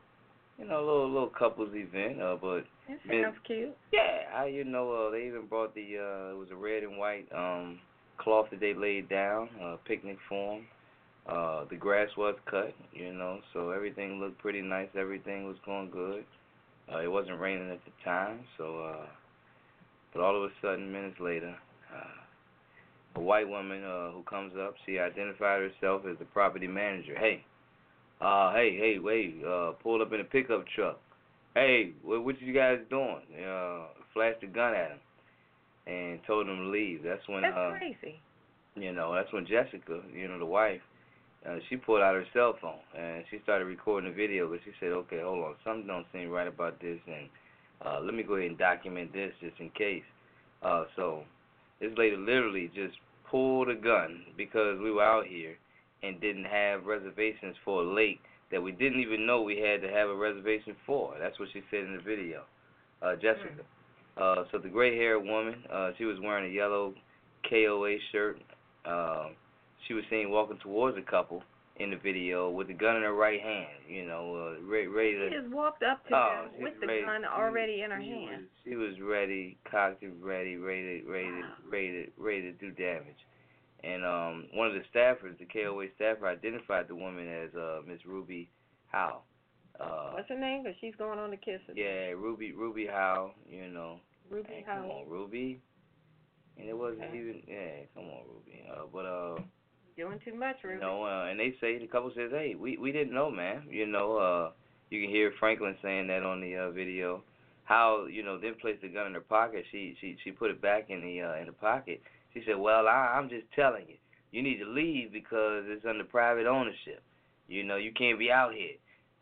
you know, little little couples event. Uh, but That sounds cute. yeah, I you know uh, they even brought the uh, it was a red and white um, cloth that they laid down, uh, picnic form. Uh, the grass was cut, you know, so everything looked pretty nice. Everything was going good. Uh, it wasn't raining at the time, so. Uh, but all of a sudden, minutes later. Uh, a white woman uh, who comes up. She identified herself as the property manager. Hey, uh, hey, hey, wait, uh, pulled up in a pickup truck. Hey, what, what you guys doing? Uh, flashed a gun at him and told him to leave. That's when, That's uh, crazy. you know, that's when Jessica, you know, the wife, uh, she pulled out her cell phone and she started recording the video. But she said, okay, hold on, something don't seem right about this, and uh, let me go ahead and document this just in case. Uh, so this lady literally just pulled a gun because we were out here and didn't have reservations for a lake that we didn't even know we had to have a reservation for. That's what she said in the video, uh, Jessica. Uh, so the gray-haired woman, uh, she was wearing a yellow KOA shirt. Um, she was seen walking towards a couple in the video with the gun in her right hand. You know, uh, ready, ready She to. just walked up to Oh, them with the ready- gun she- already in her she hand. Was, she was ready, cocked and ready, ready, ready, Wow. ready, to, ready to do damage. And um, one of the staffers, the KOA staffer, identified the woman as uh, Miss Ruby Howe. Uh, What's her name? 'Cause she's going on to kiss it. yeah, Ruby Ruby Howe. You know, Ruby Hey, come on, Ruby. And it wasn't Okay. even yeah, come on, Ruby. Uh, but uh, Doing too much, Ruby. you know, uh, and they say the couple says, hey, we we didn't know, man. You know, uh, you can hear Franklin saying that on the uh, video. How you know then placed the gun in her pocket. She she she put it back in the uh, in the pocket. She said, well, I, I'm just telling you, you need to leave because it's under private ownership. You know, you can't be out here.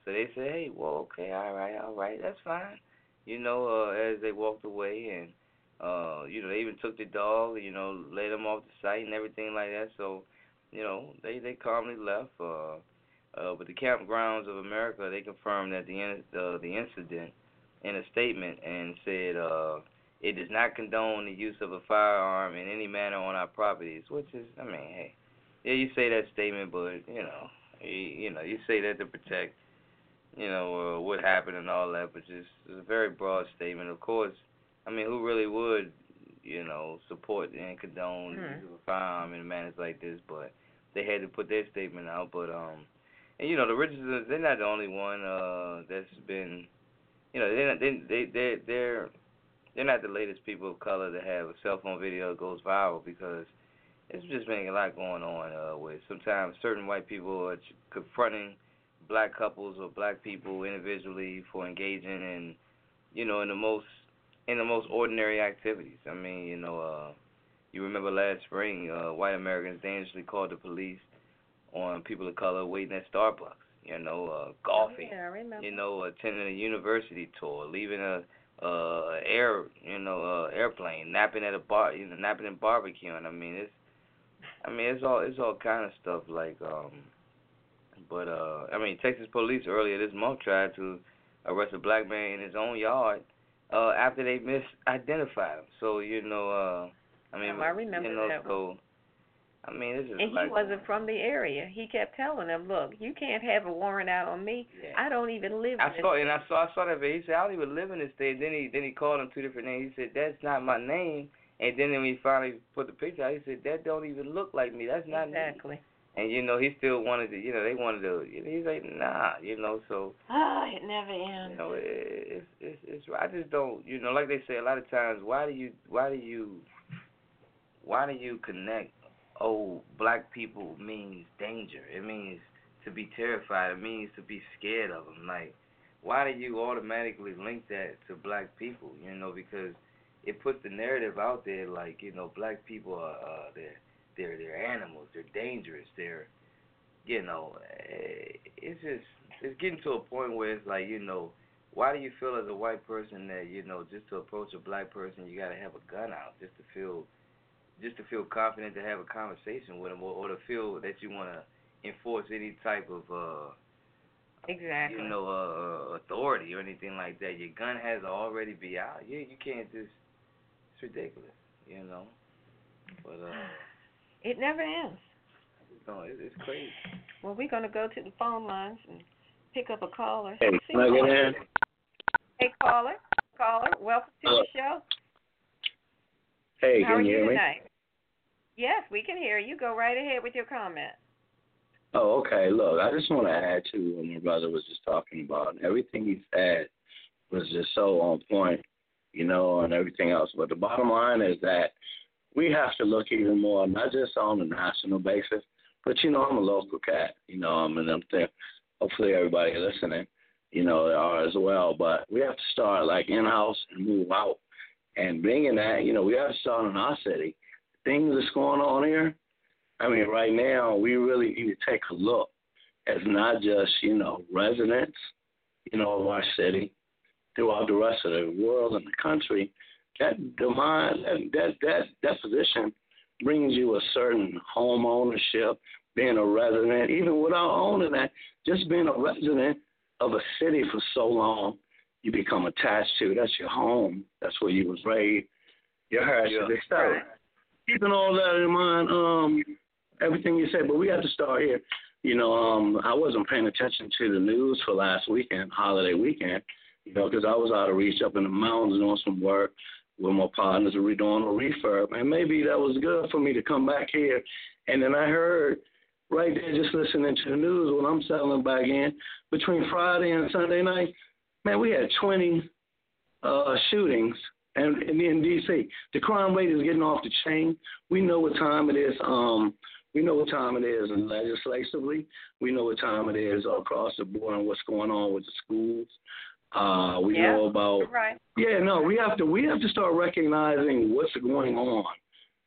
So they said, hey, well, okay, all right, all right, that's fine. You know, uh, as they walked away and uh, you know, they even took the dog, you know, laid him off the site and everything like that. So, you know, they they calmly left. Uh, uh, but the Kampgrounds of America, they confirmed that the in, uh, the incident in a statement and said uh, it does not condone the use of a firearm in any manner on our properties. Which is, I mean, hey, yeah, you say that statement, but you know, you, you know, you say that to protect, you know, uh, what happened and all that. But just it's a very broad statement. Of course, I mean, who really would, you know, support and condone the Hmm. use of a firearm in manners like this? But they had to put their statement out. But um, and you know, the Richardsons, they're not the only one uh that's been, you know, they're not, they they they they're they're not the latest people of color to have a cell phone video that goes viral because it's just been a lot going on uh with sometimes certain white people are ch- confronting black couples or black people individually for engaging in you know in the most in the most ordinary activities. I mean, you know, uh you remember last spring, uh white Americans dangerously called the police on people of color waiting at Starbucks, you know, uh golfing, Yeah, I remember. you know, attending a university tour, leaving a uh air you know, uh airplane, napping at a bar you know, napping and barbecuing. I mean it's I mean it's all it's all kind of stuff like um but uh I mean Texas police earlier this month tried to arrest a black man in his own yard uh after they misidentified him. So, you know, uh I mean I remember you know, that so I mean it's just and he wasn't from the area. He kept telling them, "Look, you can't have a warrant out on me. yeah. I don't even live I in saw and I saw I saw that video. He said I don't even live in this state. Then he then he called him two different names. He said that's not my name. And then when he finally put the picture out, he said that don't even look like me. That's not me. exactly. And you know he still wanted to. You know they wanted to. You know, he's like nah. You know so Ah, it never ends. you know it, it's it's it's. I just don't. You know like they say a lot of times. Why do you why do you why do you connect? Oh, black people means danger. It means to be terrified. It means to be scared of them. Like why do you automatically link that to black people? You know, because it puts the narrative out there like you know black people are uh, they're they're they're animals, they're dangerous, they're you know eh, it's just it's getting to a point where it's like you know why do you feel as a white person that you know just to approach a black person you got to have a gun out just to feel just to feel confident to have a conversation with them or, or to feel that you want to enforce any type of uh Exactly. you know, uh, uh, authority or anything like that. Your gun has to already be out. You you can't just. It's ridiculous, you know. But uh, It never ends. no, it, it's crazy. Well, we're gonna go to the phone lines and pick up a caller. Hey, See can I get in? Hey, caller, caller, welcome to the show. Hey, How are can you you hear me? tonight? Yes, we can hear you. Go right ahead with your comment. Oh, okay. Look, I just want to add to what my brother was just talking about. Everything he said was just so on point, you know, and everything else. But the bottom line is that we have to look even more, not just on a national basis, but you know, I'm a local cat, you know, I mean, I'm there. Hopefully, everybody listening, you know, are as well. But we have to start like in house and move out. And being in that, you know, we have to start in our city. Things that's going on here, I mean, right now we really need to take a look as not just you know residents, you know, of our city, throughout the rest of the world and the country. That demand that that that, that position brings you a certain home ownership, being a resident, even without owning that, just being a resident of a city for so long, you become attached to. That's your home. That's where you was raised. Your heritage. Yeah. So, keeping all that in mind, um, everything you said, but we have to start here. you know, um, I wasn't paying attention to the news for last weekend, holiday weekend, you know, because I was out of reach up in the mountains doing some work with my partners and redoing a refurb, and maybe that was good for me to come back here. And then I heard right there, just listening to the news when I'm settling back in, between Friday and Sunday night, man, we had 20 uh, shootings and in, D.C. The crime rate is getting off the chain. We know what time it is. Um, we know what time it is legislatively. We know what time it is across the board and what's going on with the schools. Uh, we yeah, know about right. yeah. No, we have to we have to start recognizing what's going on.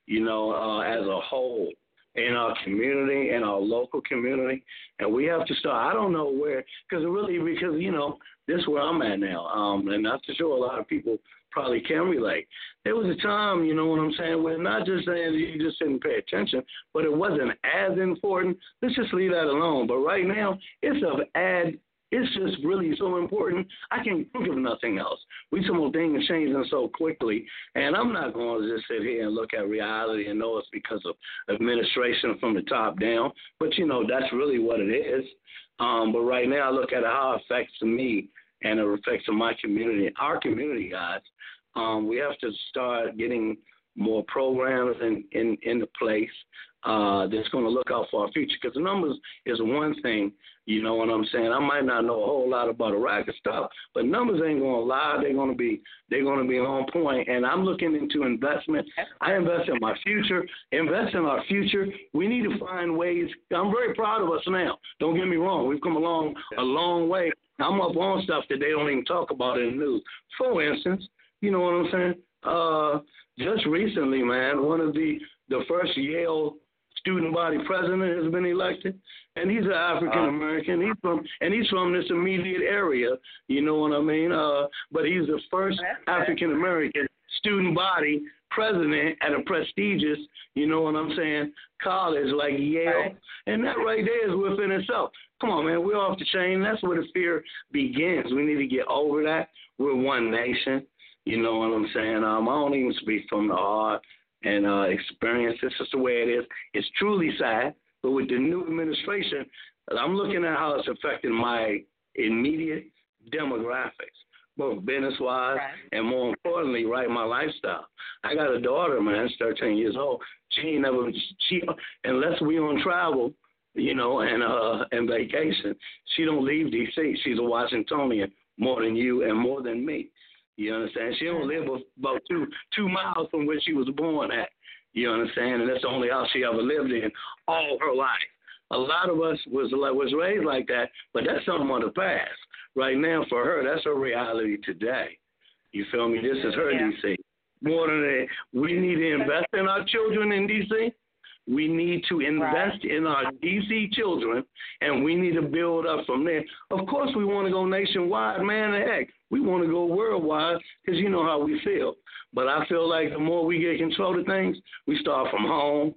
You know, uh, as a whole in our community, in our local community, and we have to start. I don't know where, because really, because you know, this is where I'm at now, um, and not to sure a lot of people probably can relate. There was a time, you know what I'm saying, where not just saying you just didn't pay attention, but it wasn't as important. Let's just leave that alone. But right now, it's of add it's just really so important. I can't think of nothing else. We some more things changing so quickly, and I'm not going to just sit here and look at reality and know it's because of administration from the top down. But you know that's really what it is. Um, but right now, I look at how it affects me and it affects my community, our community, guys. Um, we have to start getting more programs in in into place uh, that's going to look out for our future. Because the numbers is one thing, you know what I'm saying. I might not know a whole lot about Iraq and stuff, but numbers ain't going to lie. They're going to be they're going to be on point. And I'm looking into investment. I invest in my future. Invest in our future. We need to find ways. I'm very proud of us now. Don't get me wrong. We've come along a long way. I'm up on stuff that they don't even talk about in the news. For instance, you know what I'm saying? Uh, just recently, man, one of the the first Yale student body president has been elected, and he's an African American. He's from and he's from this immediate area. You know what I mean? Uh, but he's the first African American student body president at a prestigious, you know what I'm saying, college like Yale. And that right there is within itself. Come on, man, we're off the chain. That's where the fear begins. We need to get over that. We're one nation. You know what I'm saying? Um, I don't even speak from the heart and uh, experience. This just the way it is. It's truly sad, but with the new administration, I'm looking at how it's affecting my immediate demographics, both business wise right. and more importantly, right, my lifestyle. I got a daughter, man, she's 13 years old. She ain't never she unless we on travel, you know, and uh and vacation, she don't leave DC. She's a Washingtonian more than you and more than me. You understand? She only lived about two two miles from where she was born at. You understand? And that's the only house she ever lived in all her life. A lot of us was like was raised like that, but that's something of the past. Right now, for her, that's her reality today. You feel me? This is her yeah. DC. More than that, we need to invest in our children in DC. We need to invest right. in our DC children, and we need to build up from there. Of course, we want to go nationwide, man. Heck, we want to go worldwide because you know how we feel. But I feel like the more we get control of things, we start from home,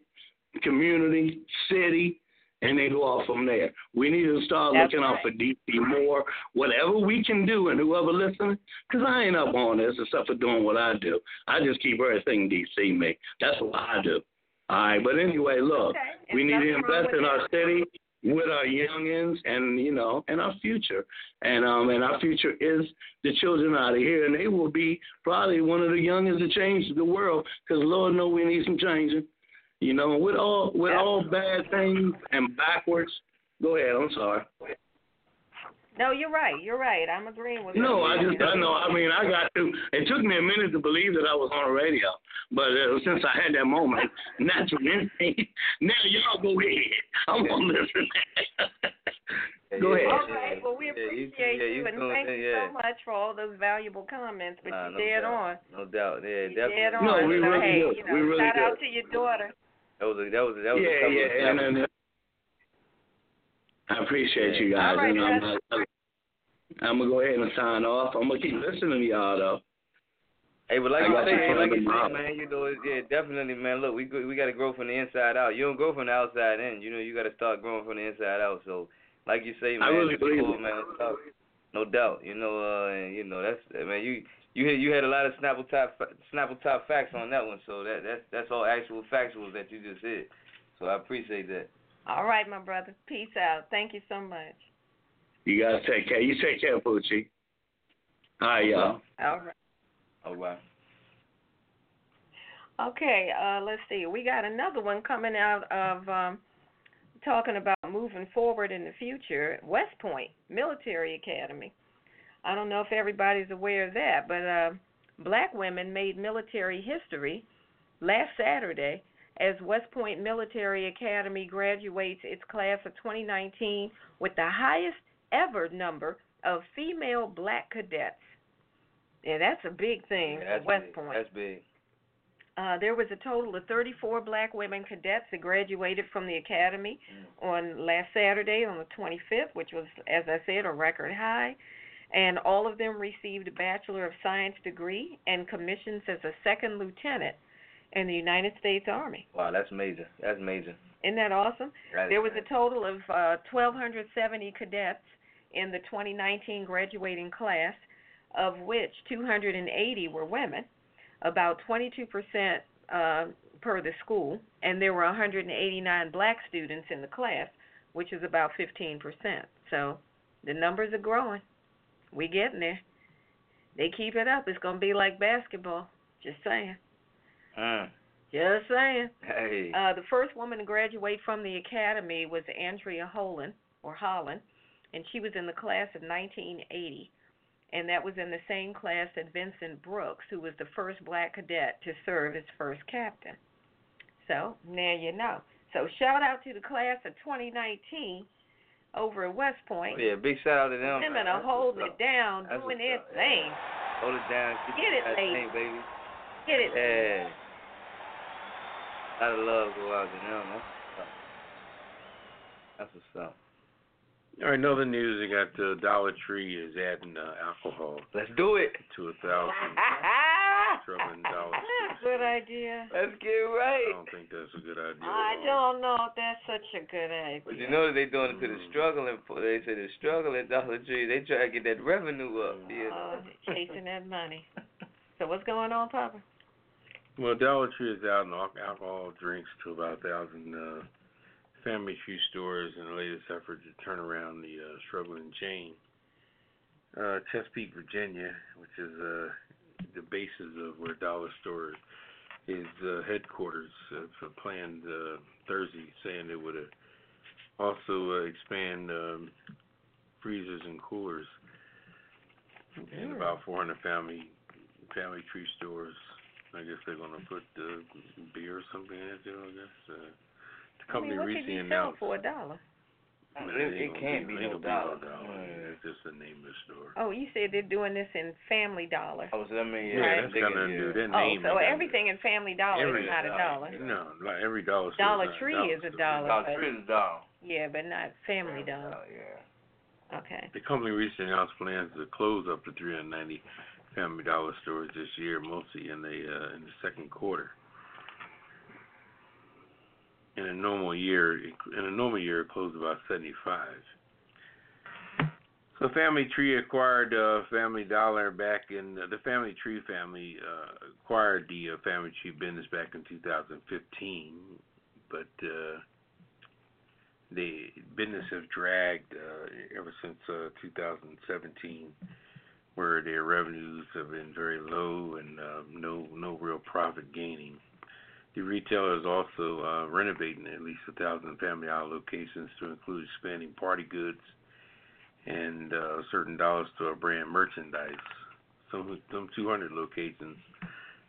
community, city, and they go off from there. We need to start That's looking right. out for DC more, whatever we can do, and whoever listening, because I ain't up on this except for doing what I do. I just keep everything DC me. That's what I do. All right, but anyway, look, okay. we need to invest in our city with our youngins and you know and our future. And um and our future is the children out of here and they will be probably one of the youngest to change the world because lord know we need some changing. You know with all with all bad things and backwards go ahead i'm sorry no, you're right. You're right. I'm agreeing with you. No, I just I know. I mean, I got to. It took me a minute to believe that I was on the radio, but uh, since I had that moment, natural instinct. Now y'all go ahead. I'm gonna listen. go ahead. All right. Well, we appreciate yeah, you, yeah, you, and thank you yeah. so much for all those valuable comments. But nah, you no dead doubt. on. No doubt. Yeah, you definitely. Dead on. No, we so, really hey, do. You know, we really shout do. out to your daughter. That was a, that was a, that was yeah, a couple yeah, of and, and, I appreciate you guys. All right, and I'm, I'm gonna go ahead and sign off. I'm gonna keep listening to y'all though. Hey, but like I you got say, you like you the say, mouth. man, you know, yeah, definitely, man. Look, we we got to grow from the inside out. You don't grow from the outside in. You know, you got to start growing from the inside out. So, like you say, man, I really believe cool, man. Talk. No doubt. You know, uh, and, you know, that's man. You you had you had a lot of Snapple top Snapple top facts on that one. So that that's that's all actual factuals that you just said. So I appreciate that. All right, my brother. Peace out. Thank you so much. You gotta take care. You take care, Poochie. Hi, y'all. All right. All right. Okay, uh, let's see. We got another one coming out of um, talking about moving forward in the future. West Point Military Academy. I don't know if everybody's aware of that, but uh, black women made military history last Saturday as West Point Military Academy graduates its class of 2019 with the highest ever number of female black cadets. Yeah, that's a big thing Yeah, at West big. Point. That's big. Uh, there was a total of 34 black women cadets that graduated from the academy on last Saturday on the 25th, which was, as I said, a record high. And all of them received a Bachelor of Science degree and commissions as a second lieutenant in the United States Army. Wow, that's major. That's major. Isn't that awesome? That There was a total of uh, 1,270 cadets in the 2019 graduating class, of which 280 were women, about 22% uh, per the school, and there were 189 black students in the class, which is about 15%. So the numbers are growing. We getting there. They keep it up. It's gonna be like basketball. Just saying. Mm. Just saying. Hey. Uh, the first woman to graduate from the academy was Andrea Holland, or Holland, and she was in the class of 1980. And that was in the same class that Vincent Brooks, who was the first black cadet to serve as first captain. So, now you know. So, shout out to the class of 2019 over at West Point. yeah, big shout out to them. Women are holding it down, That's doing their up. thing. Hold it down. Keep Get it, lady. baby. Get it. Yeah. Lot of love go out to them. That's what's up. That's what's up. All right, another news. I got uh, Dollar Tree is adding uh, alcohol Let's do it. to a thousand struggling Dollar Trees. Good idea. Let's get right. I don't think that's a good idea. I don't know if that's such a good idea. But you know that they doing it to the Mm. struggling. po- They say the struggling Dollar Tree. They try to get that revenue up. You know. chasing that money. So what's going on, Papa? Well, Dollar Tree is out in alcohol drinks to about a thousand uh, family tree stores in the latest effort to turn around the uh, struggling chain. Uh, Chesapeake, Virginia, which is uh, the basis of where Dollar Store is uh, headquarters, uh, planned uh, Thursday, saying they would uh, also uh, expand um, freezers and coolers in Mm. about 400 family family tree stores. I guess they're gonna put uh, beer or something in it too. I guess uh, the I company mean, what could recently you sell announced. for a dollar? Man, It- it can't be ain't no gonna dollar. dollar. Mm. That's just the name of the store. Oh, you said they're doing this in Family Dollar. I was, I mean, Yeah, yeah, Right. that's they got can- nothing to do. yeah. That Oh, name. so everything in Family Dollar Every is not a dollar. No, like every dollar. Dollar not Tree is a dollar. Dollar Tree is a dollar. Yeah, but not Family Dollar. Oh, yeah. Okay. The company recently announced plans to close up to 390 Family Dollar stores this year, mostly in the uh, in the second quarter. In a normal year, in a normal year, it closed about 75. So Family Tree acquired uh, Family Dollar back in uh, the Family Tree family uh, acquired the uh, Family Tree business back in 2015, but uh, the business has dragged uh, ever since uh, 2017, where their revenues have been very low and uh, no no real profit gaining. The retailer is also uh, renovating at least a thousand Family Dollar locations to include expanding party goods and uh, certain dollar store brand merchandise. Some some 200 locations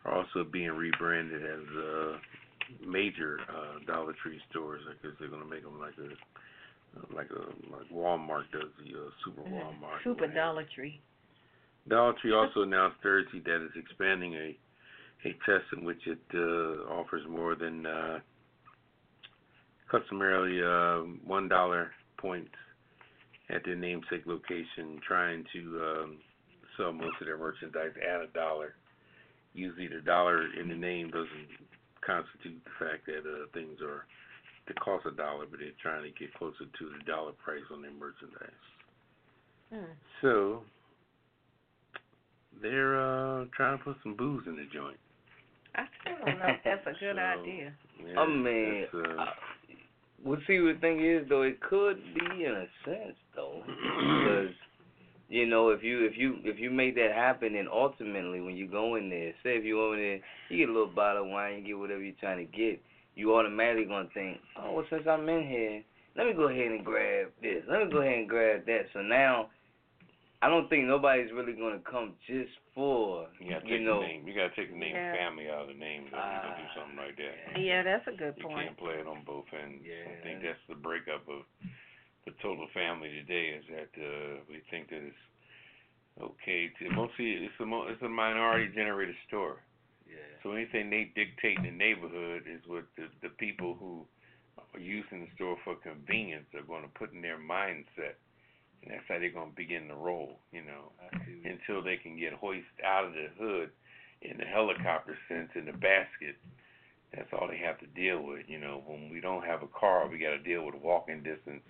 are also being rebranded as uh, major uh, Dollar Tree stores. I guess they're gonna make them like a like a like Walmart does the uh, Super Walmart. Super what have you. Dollar Tree. Dollar Tree also announced Thursday that it's expanding a a test in which it uh, offers more than uh, customarily uh, one dollar points at their namesake location, trying to um, sell most of their merchandise at a dollar. Usually, the dollar in the name doesn't constitute the fact that uh, things are they cost a dollar, but they're trying to get closer to the dollar price on their merchandise. Hmm. So they're uh trying to put some booze in the joint. I still don't know if that's a good So, idea. Yeah, I mean, that's, uh, uh, Well, see, the thing is though, it could be in a sense though, because you know, if you if you if you make that happen, then ultimately when you go in there, say if you go in there, you get a little bottle of wine, you get whatever you're trying to get, you automatically gonna think, oh, well, since I'm in here, let me go ahead and grab this, let me go ahead and grab that. So now, I don't think nobody's really gonna come just for You gotta you take know. the name. You gotta take the name Yeah. family out of the name. Though. you gonna do Ah, something like that. Yeah, that's a good You point. You can't play it on both ends. Yeah. I think that's the breakup of the total family today. Is that uh, we think that it's okay to mostly it's a mo- it's a minority generated store. Yeah. So anything they dictate in the neighborhood is what the the people who are using the store for convenience are going to put in their mindset, and that's how they're going to begin to roll. You know I until they can get hoisted out of the hood in the helicopter sense in the basket. That's all they have to deal with. You know, when we don't have a car, we got to deal with walking distance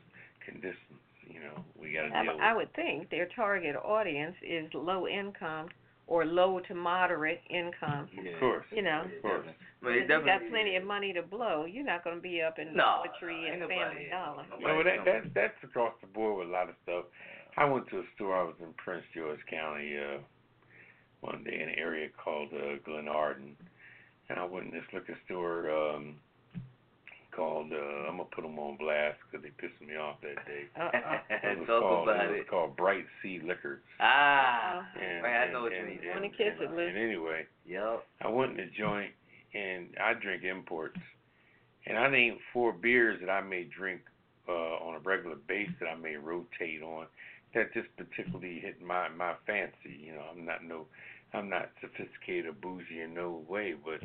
conditions. You know, we got to I, deal I with. would think their target audience is low income or low to moderate income. Of course. You know, Of course. But if you got plenty of money to blow, you're not going to be up in No, Dollar Tree and nobody- Family Dollar. nobody- No, but that, that that's across the board with a lot of stuff. I went to a store. I was in Prince George County uh, one day in an area called uh, Glenarden, and I went in this liquor store um, called. Uh, I'm gonna put them on blast because they pissed me off that day. Uh-uh. It was Talk called, about it was it. called Bright Sea Liquors. Ah, And, right, I and, know what you and, mean. And, Wanna kiss it, and, Lou? and anyway, Yep. I went in the joint and I drink imports, and I named four beers that I may drink uh, on a regular basis that I may rotate on. That just particularly hit my my fancy. You know, I'm not no, I'm not sophisticated or bougie in no way, but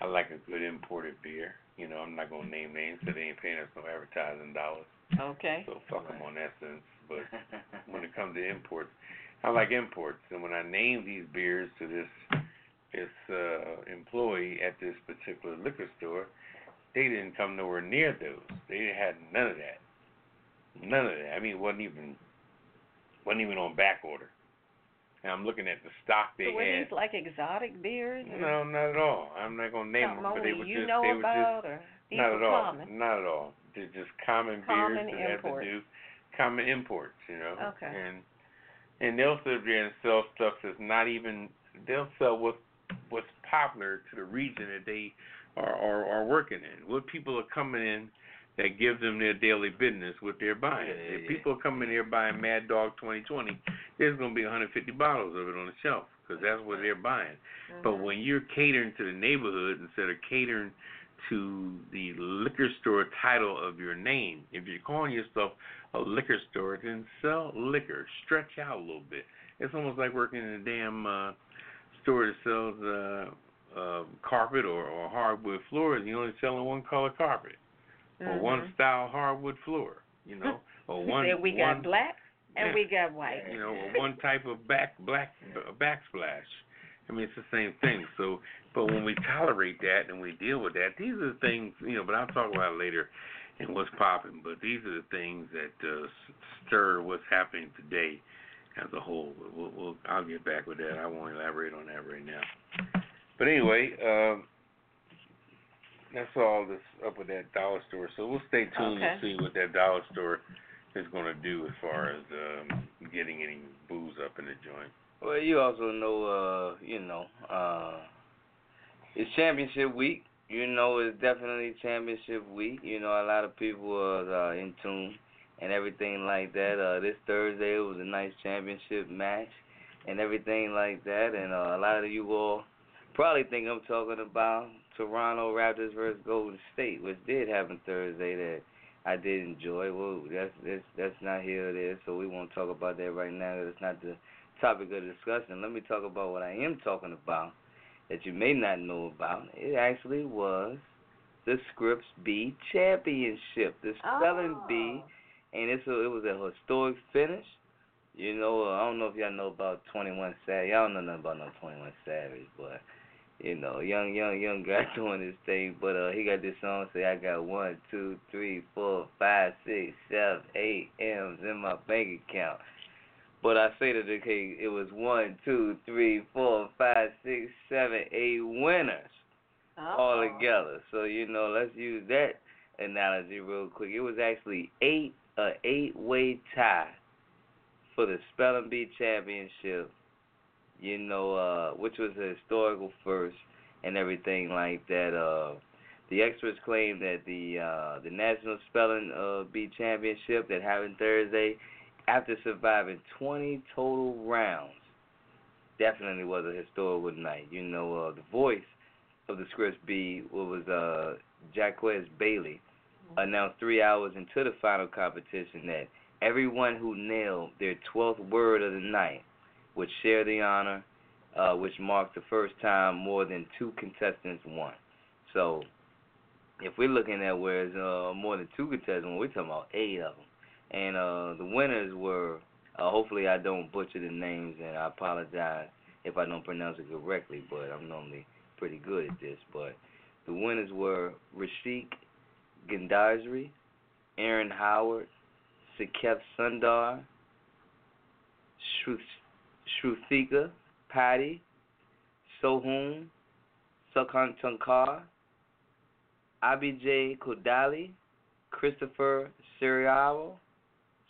I like a good imported beer. You know, I'm not gonna name names because they ain't paying us no advertising dollars, Okay. so fuck them on sense. But when it comes to imports. I like imports, and when I named these beers to this this uh, employee at this particular liquor store, they didn't come nowhere near those. They had none of that, none of that. I mean, it wasn't even wasn't even on back order. And I'm looking at the stock they so were had. these like exotic beers? No, not at all. I'm not gonna name them, but they were just they were just about, or these not at all. common? Not at all. They're just common, Common beers that have to do common imports, you know. Okay. And and they'll sit there and sell stuff that's not even they'll sell what what's popular to the region that they are, are are working in. What people are coming in that gives them their daily business what they're buying. Yeah, yeah, if people are coming here buying Mad Dog 2020, there's going to be 150 bottles of it on the shelf because that's what they're buying. But Mhm. when you're catering to the neighborhood instead of catering to the liquor store title of your name, if you're calling yourself a liquor store, then sell liquor. Stretch out a little bit. It's almost like working in a damn uh, store that sells uh, uh, carpet or, or hardwood floors. and You're only selling one color carpet or one style hardwood floor. You know, or one. We got one, black and yeah we got white. you know, or one type of back black backsplash. I mean, it's the same thing. So, but when we tolerate that and we deal with that, these are the things, you know. But I'll talk about it later and what's popping. But these are the things that uh, stir what's happening today as a whole. But We'll, we'll, I'll get back with that. I won't elaborate on that right now. But anyway, um, that's all that's up with that dollar store. So we'll stay tuned Okay. to see what that dollar store is going to do as far as um, getting any booze up in the joint. Well, you also know, uh, you know, uh, it's championship week. You know, it's definitely championship week. You know, a lot of people are uh, in tune and everything like that. Uh, this Thursday it was a nice championship match and everything like that. And uh, a lot of you all probably think I'm talking about Toronto Raptors versus Golden State, which did happen Thursday that I did enjoy. Well, that's that's that's not here or there, so we won't talk about that right now. It's not the topic of discussion. Let me talk about what I am talking about that you may not know about. It actually was the Scripps Bee Championship, the Spelling Bee, oh. and it's a, it was a historic finish. You know, I don't know if y'all know about Twenty One Savage. Y'all don't know nothing about no Twenty One Savage, but you know, young, young, young guy doing his thing. But uh, he got this song say, "I got one, two, three, four, five, six, seven, eight M's in my bank account." But I say that okay, it was one, two, three, four, five, six, seven, eight winners all Uh-oh. together. So you know, let's use that analogy real quick. It was actually eight a eight way tie for the spelling bee championship. You know, uh, which was a historical first and everything like that. Uh, the experts claim that the uh, the National Spelling uh, Bee Championship that happened Thursday, after surviving 20 total rounds, definitely was a historical night. You know, uh, the voice of the Scripps Bee was uh, Jacques Bailly, announced three hours into the final competition that everyone who nailed their 12th word of the night would share the honor, uh, which marks the first time more than two contestants won. So, if we're looking at where it's uh, more than two contestants, we're talking about eight of them. And uh, the winners were, uh, hopefully I don't butcher the names, and I apologize if I don't pronounce it correctly, but I'm normally pretty good at this. But the winners were Rishik Gandhasri, Erin Howard, Saketh Sundar, Shruthika Padhy, Sohum Sukhatankar, Abhijay Kodali, Christopher Serrao,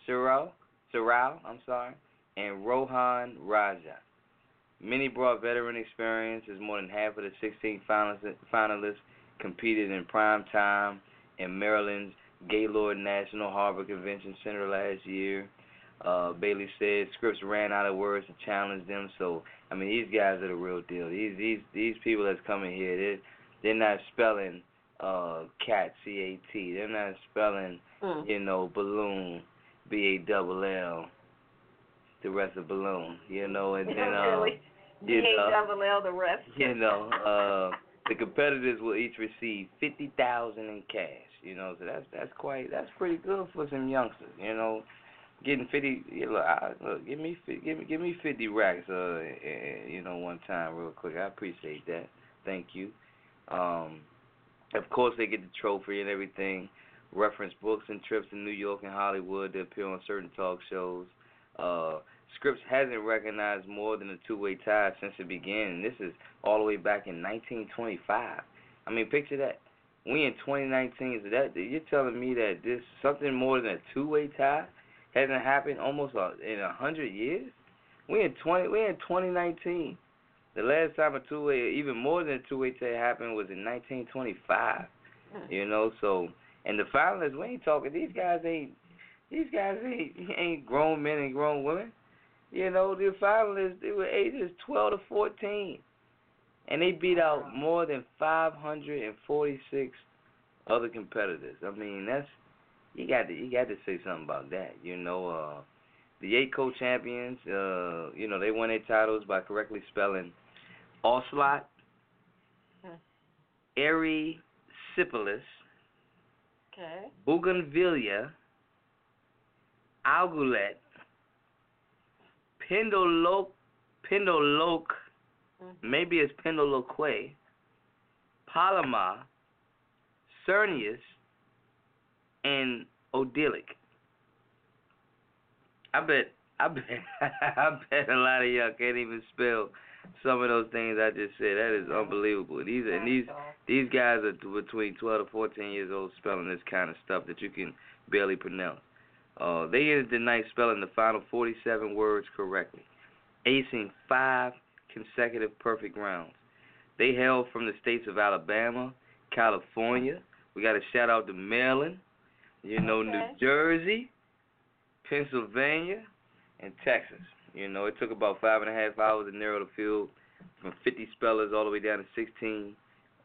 Serrao, Serrao, I'm sorry, and Rohan Raja. Many brought veteran experience as more than half of the 16 finalists competed in prime time in Maryland's Gaylord National Harbor Convention Center last year. Uh, Bailly said Scripps ran out of words to challenge them. So I mean, these guys are the real deal. These these these people that's coming here, they they're not spelling uh cat C A T. They're not spelling Mm. you know balloon B A double L. The rest of balloon, you know, and then uh, really? you know, double L the rest. you know, uh, the competitors will each receive fifty thousand in cash. You know, so that's that's quite that's pretty good for some youngsters. You know, getting fifty. You know, I, look, give me give me give me fifty racks. Uh, you know, one time real quick. I appreciate that. Thank you. Um, of course, they get the trophy and everything. Reference books and trips to New York and Hollywood to appear on certain talk shows. Uh, Scripps hasn't recognized more than a two-way tie since it began, and this is all the way back in 1925. I mean, picture that. We in 2019. So that you're telling me that this something more than a two-way tie hasn't happened almost a, in a hundred years? We in 20. We in 2019. The last time a two-way, even more than a two-way tie happened was in 1925. Hmm. You know, so and the finalists, we ain't talking. These guys ain't. These guys ain't ain't grown men and grown women. You know, the finalists they were ages 12 to 14, and they beat out more than 546 other competitors. I mean, that's you got to you got to say something about that. You know, uh, the eight co-champions, uh, you know, they won their titles by correctly spelling Ocelot, Hmm. Erysipelas, Okay. Bougainvillea, Algulet, Pendoloc, Pendoloc, Mhm. maybe it's Pendeloque, Palama, Cernuous, and Odylic. I bet, I bet, I bet a lot of y'all can't even spell some of those things I just said. That is unbelievable. These and these these guys are between 12 to 14 years old spelling this kind of stuff that you can barely pronounce. Uh, they ended the night spelling the final 47 words correctly, acing five consecutive perfect rounds. They hail from the states of Alabama, California. We got a shout out to Maryland, you know, New Jersey, Pennsylvania, and Texas. You know, it took about five and a half hours to narrow the field from 50 spellers all the way down to 16.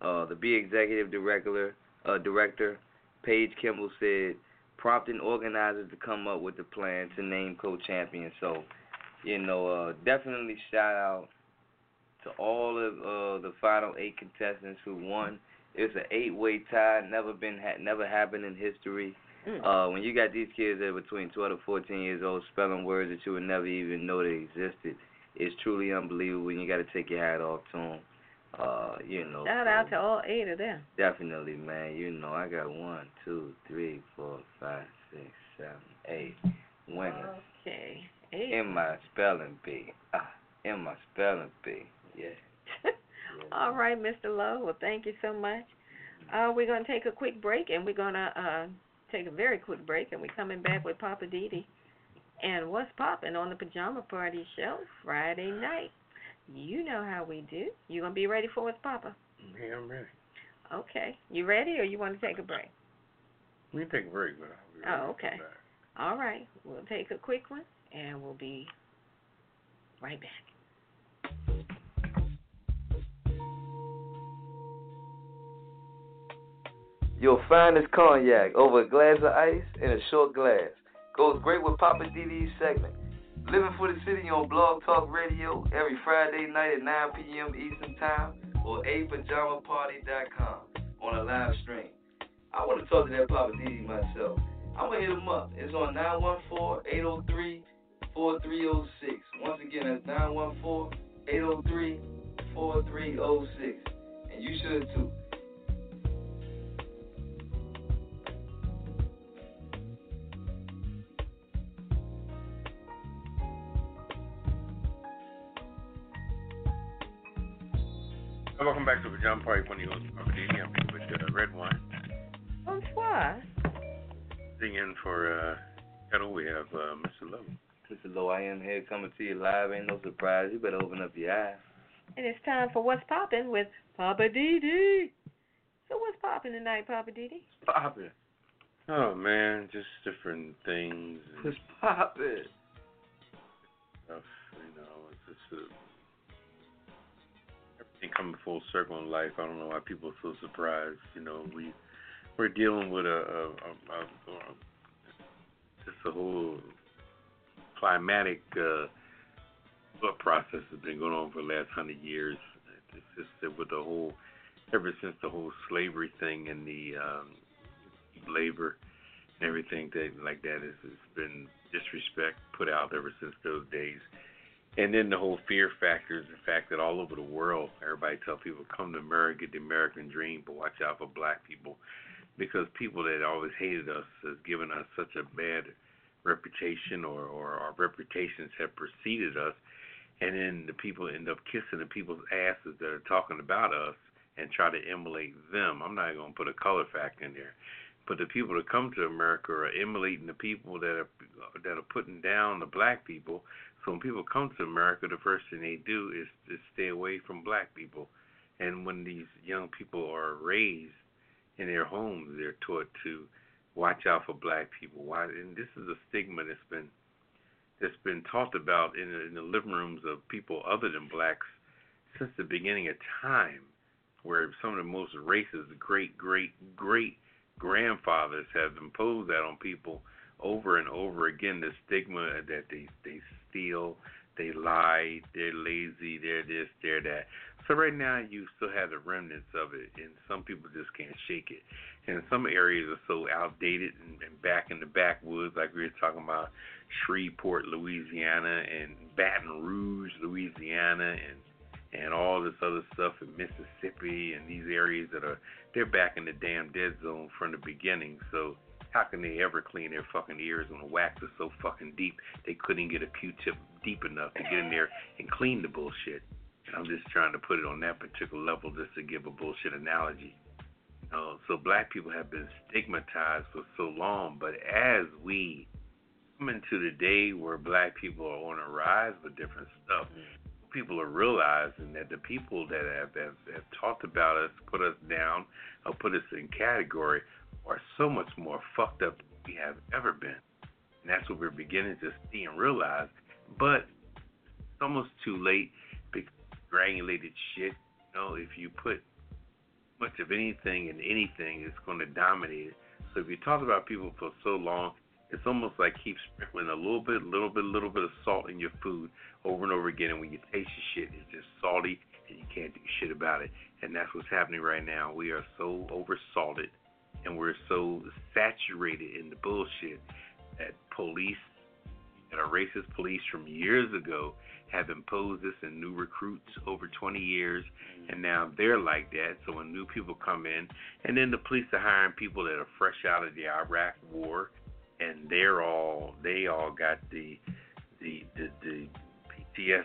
Uh, the B executive director, uh, director Paige Kimball said, prompting organizers to come up with the plan to name co-champions. So, you know, uh, definitely shout out to all of uh, the final eight contestants who won. It's an eight-way tie, never been ha- never happened in history. Mm. Uh, when you got these kids that are between 12 to 14 years old spelling words that you would never even know they existed, it's truly unbelievable. And you got to take your hat off to them. Uh, you know. Shout so out to all eight of them. Definitely, man. You know, I got one, two, three, four, five, six, seven, eight winners Okay. Eight. in my spelling bee. Ah, in my spelling bee. Yeah. All right, Mr. Lowe. Well, thank you so much. Uh, we're gonna take a quick break, and we're gonna uh take a very quick break, and we're coming back with Poppa DD. And what's popping on the pajama party show Friday night? You know how we do. You gonna be ready for us, Poppa? Yeah, I'm ready. Okay. You ready, or you want to take a break? We can take a break, but Oh, okay. All right. We'll take a quick one, and we'll be right back. Your finest cognac over a glass of ice in a short glass. Goes great with Poppa DD's segment. Living for the City on Blog Talk Radio every Friday night at 9 p.m. Eastern Time or apajamaparty.com on a live stream. I want to talk to that Poppa DD myself. I'm going to hit him up. It's on 914-803-4306. Once again, that's 914-803-4306. And you should too. Welcome back to the One of your hosts, Poppa DD. I'm here with uh, Redwine. Bonsoir. Singing for uh, Ketel, we have uh, Mr. Lowe. Mr. Low, I am here coming to you live. Ain't no surprise. You better open up your eyes. And it's time for What's Poppin' with Poppa DD. So what's poppin' tonight, Poppa DD? Poppin'. Oh man, just different things and What's poppin'? stuff. You know, it's just uh, everything coming full circle in life. I don't know why people so surprised. You know, we we're dealing with a, a, a, a, a just a whole climatic uh, thought process has been going on for the last hundred years. It's just that with the whole, ever since the whole slavery thing and the um, labor and everything that like that has been disrespect put out ever since those days. And then the whole fear factors, the fact that all over the world, everybody tell people come to America, the American dream, but watch out for black people, because people that always hated us has given us such a bad reputation, or or our reputations have preceded us, and then the people end up kissing the people's asses that are talking about us and try to emulate them. I'm not going to put a color factor in there but the people that come to America are emulating the people that are that are putting down the black people. So when people come to America, the first thing they do is to stay away from black people. And when these young people are raised in their homes, they're taught to watch out for black people. Why? And this is a stigma that's been that's been talked about in in the living rooms of people other than blacks since the beginning of time, where some of the most racist, great, great, great grandfathers have imposed that on people over and over again the stigma that they they steal they lie they're lazy they're this they're that so right now you still have the remnants of it and some people just can't shake it and some areas are so outdated and, and back in the backwoods like we were talking about shreveport louisiana and baton rouge louisiana and and all this other stuff in Mississippi and these areas that are they're back in the damn dead zone from the beginning. So how can they ever clean their fucking ears when the wax is so fucking deep they couldn't get a Q-tip deep enough to get in there and clean the bullshit? And I'm just trying to put it on that particular level just to give a bullshit analogy. Know, so black people have been stigmatized for so long, but as we come into the day where black people are on a rise with different stuff, mm-hmm. people are realizing that the people that have, have, have talked about us, put us down, or put us in category are so much more fucked up than we have ever been. And that's what we're beginning to see and realize. But it's almost too late because granulated shit, you know, if you put much of anything in anything, it's going to dominate it. So if you talk about people for so long, it's almost like keep sprinkling a little bit, little bit, little bit of salt in your food over and over again. And when you taste your shit, it's just salty and you can't do shit about it. And that's what's happening right now. We are so oversalted and we're so saturated in the bullshit that police, that our racist police from years ago have imposed this in new recruits over 20 years, and now they're like that. So when new people come in, and then the police are hiring people that are fresh out of the Iraq War, and they're all they all got the the the, the PTSD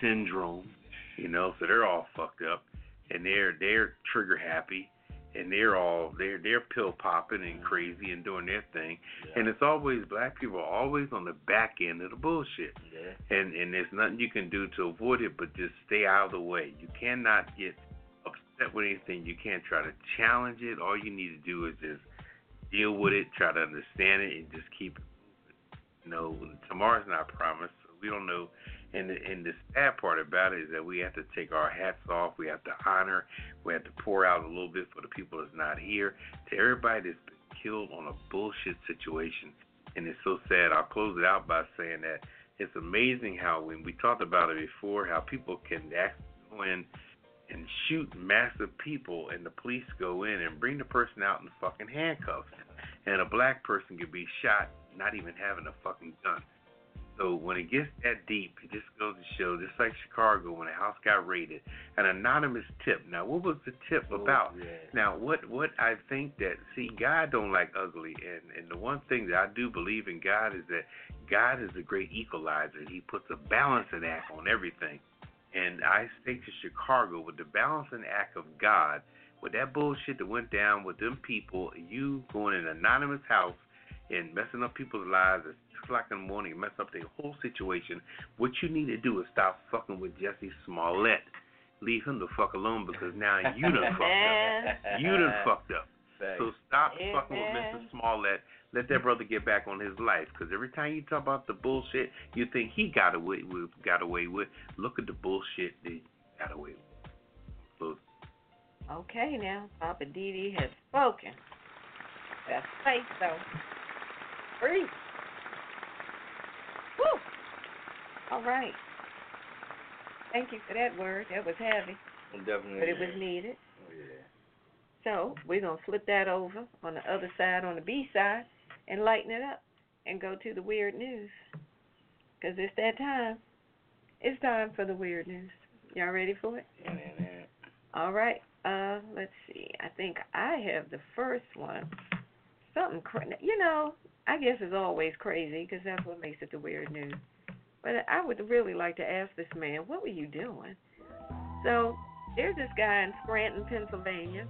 syndrome, you know, so they're all fucked up, and they're they're trigger happy, and they're all they're they're pill popping and crazy and doing their thing, and it's always black people are always on the back end of the bullshit, Yeah. and and there's nothing you can do to avoid it but just stay out of the way. You cannot get upset with anything. You can't try to challenge it. All you need to do is just deal with it, try to understand it, and just keep. You know, tomorrow's not promised. So we don't know. And the, and the sad part about it is that we have to take our hats off. We have to honor. We have to pour out a little bit for the people that's not here. To everybody that's been killed on a bullshit situation, and it's so sad. I'll close it out by saying that it's amazing how when we talked about it before, how people can go in and shoot massive people, and the police go in and bring the person out in fucking handcuffs, and a black person could be shot not even having a fucking gun. So when it gets that deep, it just goes to show, just like Chicago when a house got raided, an anonymous tip. Now, what was the tip oh, about? Yeah. Now, what what I think that see, God don't like ugly, and and the one thing that I do believe in God is that God is a great equalizer. He puts a balancing act on everything, and I think to Chicago with the balancing act of God, with that bullshit that went down with them people, you going in an anonymous house and messing up people's lives at two o'clock in the morning, mess up their whole situation. What you need to do is stop fucking with Jussie Smollett. Leave him the fuck alone because now you done fucked up. You done fucked up. So stop Amen. fucking with Mr. Smollett. Let that brother get back on his life. Because every time you talk about the bullshit you think he got away with, got away with, look at the bullshit that he got away with. So, Okay, now Poppa DD has spoken. That's faith, though. Free. Woo. All right. Thank you for that word. That was heavy, Definitely. but it was needed. Oh, yeah. So we're gonna flip that over on the other side, on the B side, and lighten it up, and go to the weird news. Cause it's that time. It's time for the weird news. Y'all ready for it? Yeah, man, man. All right. Uh, let's see. I think I have the first one. Something, cra- you know, I guess it's always crazy because that's what makes it the weird news. But I would really like to ask this man, what were you doing? So there's this guy in Scranton, Pennsylvania.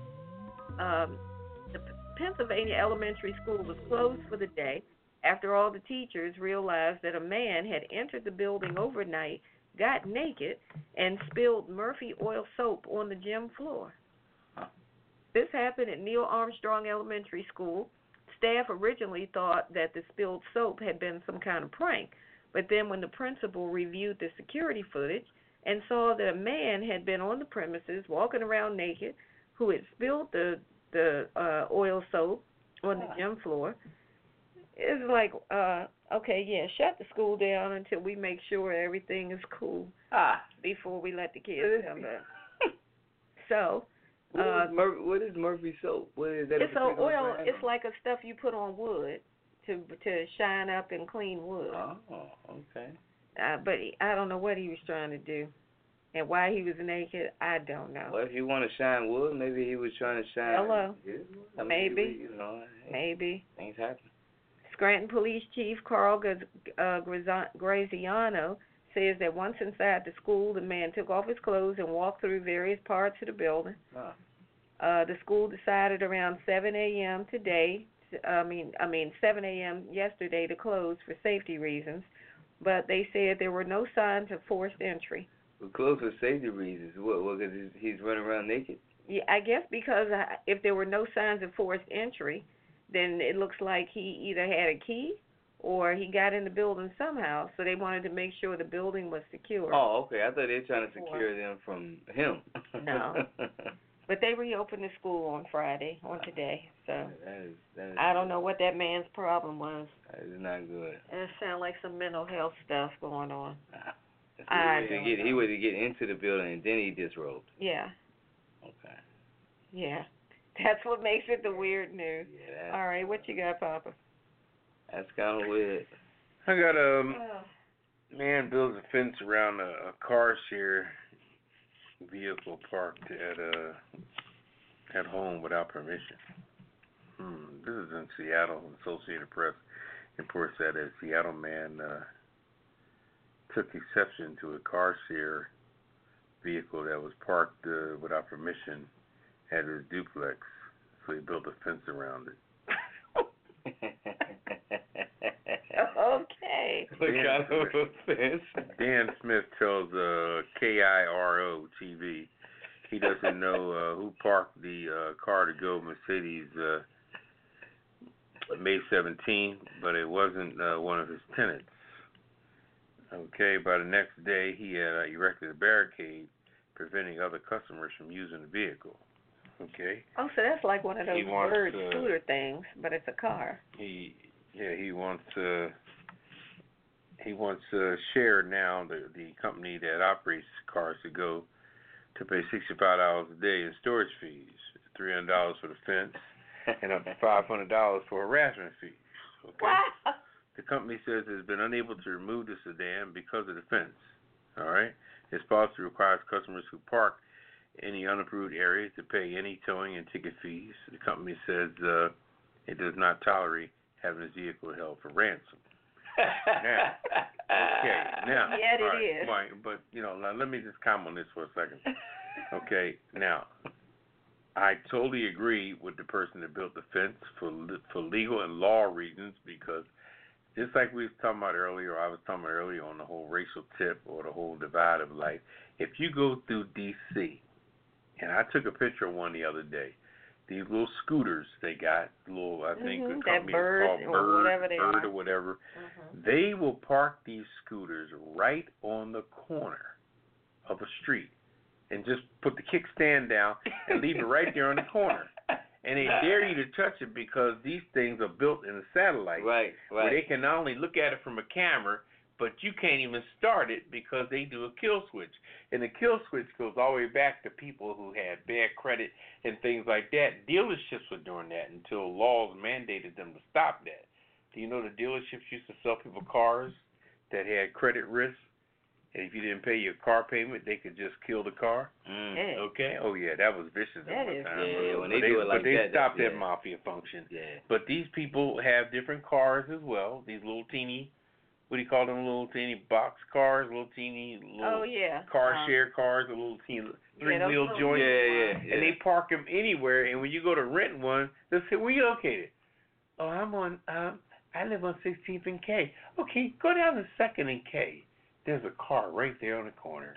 Um, the Pennsylvania elementary school was closed for the day after all the teachers realized that a man had entered the building overnight, got naked, and spilled Murphy oil soap on the gym floor. This happened at Neil Armstrong Elementary School. Staff originally thought that the spilled soap had been some kind of prank, but then when the principal reviewed the security footage and saw that a man had been on the premises walking around naked who had spilled the the uh oil soap on the gym floor, it's like, uh, okay, yeah, shut the school down until we make sure everything is cool Ah. before we let the kids come back. So, What, Uh, is Mur- what is Murphy soap? What is that? it's a particular oil. It's like a stuff you put on wood to to shine up and clean wood. Oh, okay. Uh, but he, I don't know what he was trying to do, and why he was naked. I don't know. Well, if you want to shine wood, maybe he was trying to shine. Hello. his wood. I mean, Maybe. You know, Maybe. things happen. Scranton Police Chief Carl uh, Graziano says that once inside the school, the man took off his clothes and walked through various parts of the building. Oh. Uh, the school decided around 7 a.m. today. I mean, I mean 7 a.m. yesterday to close for safety reasons, but they said there were no signs of forced entry. We're close for safety reasons. What? What? Because he's, he's running around naked. Yeah, I guess because I- if there were no signs of forced entry, then it looks like he either had a key or he got in the building somehow. So they wanted to make sure the building was secure. Oh, okay. I thought they were trying to secure them from him. No. But they reopened the school on Friday, on today. So that is. That is I don't know what that man's problem was. That is not good. It sounded like some mental health stuff going on. He I waited to don't get, He know. waited to get into the building and then he disrobed. Yeah, Okay. yeah. That's what makes it the weird news. Yeah. All right, what you got, Poppa? That's kind of weird. I got a um, man builds a fence around a, a car share vehicle parked at uh at home without permission. Hmm. This is in Seattle. Associated Press reports that a Seattle man uh, took exception to a car share vehicle that was parked uh, without permission at his duplex. so he built a fence around it. okay. What kind of offense? Dan Smith tells uh, KIRO TV he doesn't know uh, who parked the uh, car2go Mercedes uh, May 17, but it wasn't uh, one of his tenants. Okay, by the next day, he had uh, erected a barricade preventing other customers from using the vehicle. Okay, Oh, so that's like one of those wants, bird uh, scooter things, but it's a car. he yeah he wants uh he wants uh share now the the company that operates cars to go to pay sixty five dollars a day in storage fees, three hundred dollars for the fence, and up to five hundred dollars for harassment fees. Okay. Wow. The company says it has been unable to remove the sedan because of the fence. All right. Its policy requires customers who park in any unapproved area to pay any towing and ticket fees. The company says uh, it does not tolerate having its vehicle held for ransom. Now, Okay, now, Yeah, it right, is. Right, but you know, now let me just comment on this for a second. Okay, now, I totally agree with the person that built the fence for for legal and law reasons because just like we was talking about earlier, I was talking about earlier on the whole racial tip or the whole divide of life. If you go through D.C. and I took a picture of one the other day, these little scooters they got, little I think Mhm, the company bird called or Bird, whatever they Bird are. or whatever. Mhm. They will park these scooters right on the corner of a street and just put the kickstand down and leave it right there on the corner. And they dare you to touch it because these things are built in a satellite Right, where they can not only look at it from a camera, but you can't even start it because they do a kill switch. And the kill switch goes all the way back to people who had bad credit and things like that. Dealerships were doing that until laws mandated them to stop that. Do you know the dealerships used to sell people cars that had credit risk? And if you didn't pay your car payment, they could just kill the car. Mm. Yeah. Okay. Oh yeah, that was vicious at That one is- time. Yeah, yeah, when But they do it like but they that, stopped that yeah. mafia function. Yeah. But these people have different cars as well. These little teeny, what do you call them? Little teeny box cars, little teeny little Oh yeah. car Um, share cars, a little teeny three those wheel little- joint. Yeah, yeah, yeah. And they park them anywhere. And when you go to rent one, they'll say, "Where you located?" Oh, I'm on. Um, I live on 16th and K. Okay, go down to Second and K. There's a car right there on the corner.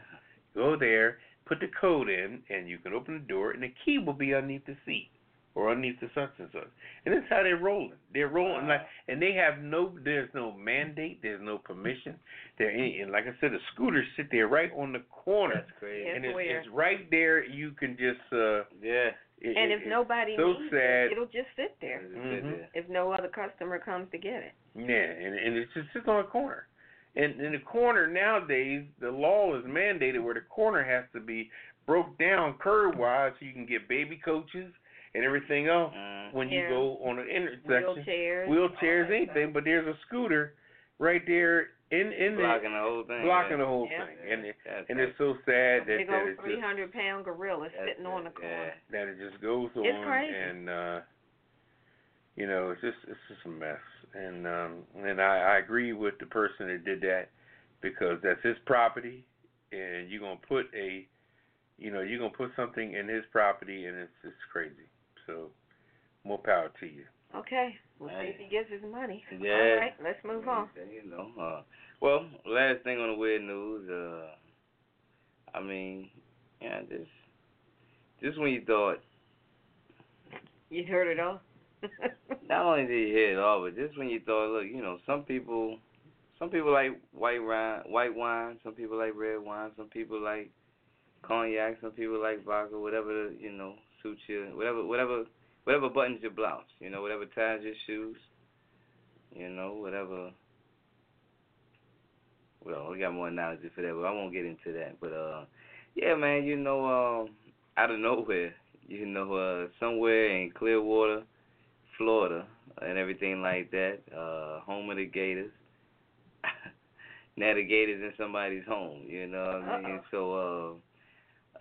Go there, put the code in, and you can open the door, and the key will be underneath the seat or underneath the such and such. And that's how they're rolling. They're rolling like, and they have no. There's no mandate. There's no permission. There, and like I said, the scooters sit there right on the corner, That's crazy. And it's, it's right there. You can just. uh Yeah. it, And it- if it's nobody so needs sad. it, it'll just sit there. Mm-hmm. If no other customer comes to get it. Yeah, and and it just sits on a corner. And in the corner nowadays, the law is mandated where the corner has to be broke down curb wise so you can get baby coaches and everything else Mm. when you go on an intersection. Wheelchairs. Wheelchairs, all that anything, but there's a scooter right there in in blocking the whole there thing. blocking yeah. the whole Yeah. thing. And it, That's and it's so sad stuff. that Big that old it three just hundred pound gorilla That's sitting on the it, corner. that it just goes on It's crazy. and uh you know it's just it's just a mess and um and i i agree with the person that did that because that's his property and you're going to put a you know you're going to put something in his property and it's it's crazy so more power to you Okay. We'll see if he gets his money. Yeah. All right, let's move on. You know. Uh, well, last thing on the weird news. Uh, I mean, yeah, just just when you thought, You heard it all. not only did you hear it all, but just when you thought, look, you know, some people, some people like white wine, white wine. Some people like red wine. Some people like cognac. Some people like vodka. Whatever you know suits you. Whatever, whatever, whatever buttons your blouse. You know, whatever ties your shoes. You know, whatever. Well, we got more analogy for that, but I won't get into that. But uh, yeah, man, you know, um, out of nowhere, you know, uh, somewhere in Clearwater, Florida, and everything like that, uh, home of the Gators. now the Gators in somebody's home, you know what I mean? So,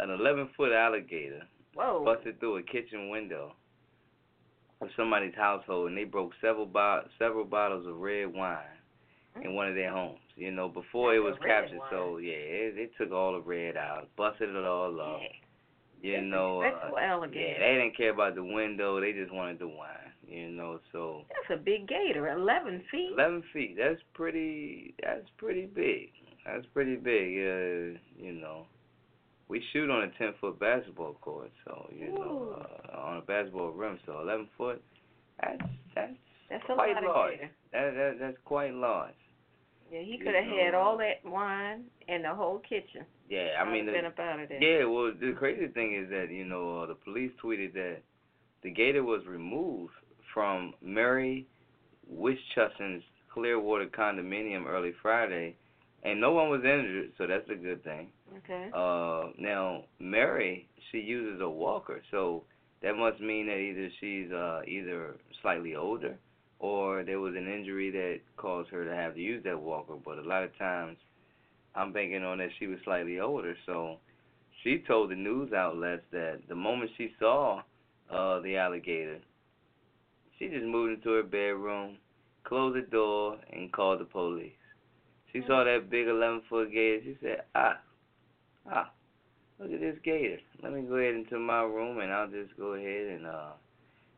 uh, an 11 foot alligator Whoa. busted through a kitchen window of somebody's household, and they broke several bo- several bottles of red wine in one of their homes. You know, before it was captured, wine. so yeah, it, it took all the red out, busted it all up. You know, uh, yeah, they didn't care about the window. They just wanted the wine. You know, so That's a big gator, eleven feet. eleven feet. That's pretty. That's pretty big. That's pretty big. Uh, you know, we shoot on a ten foot basketball court, so you know, uh, on a basketball rim. So eleven foot. That's that's That's a quite lot large. that, that that's quite large. Yeah, he could have had all uh, that wine and the whole kitchen. Yeah, I mean, the, been up out of there. Yeah, well, the crazy thing is that you know uh, the police tweeted that the gator was removed from Mary Wischusen's Clearwater condominium early Friday, and no one was injured, so that's a good thing. Okay. Uh, now Mary, she uses a walker, so that must mean that either she's uh either slightly older or there was an injury that caused her to have to use that walker. But a lot of times, I'm banking on that she was slightly older, so she told the news outlets that the moment she saw uh the alligator, she just moved into her bedroom, closed the door, and called the police. She saw that big 11 foot gator. She said, ah, ah, look at this gator. Let me go ahead into my room and I'll just go ahead and uh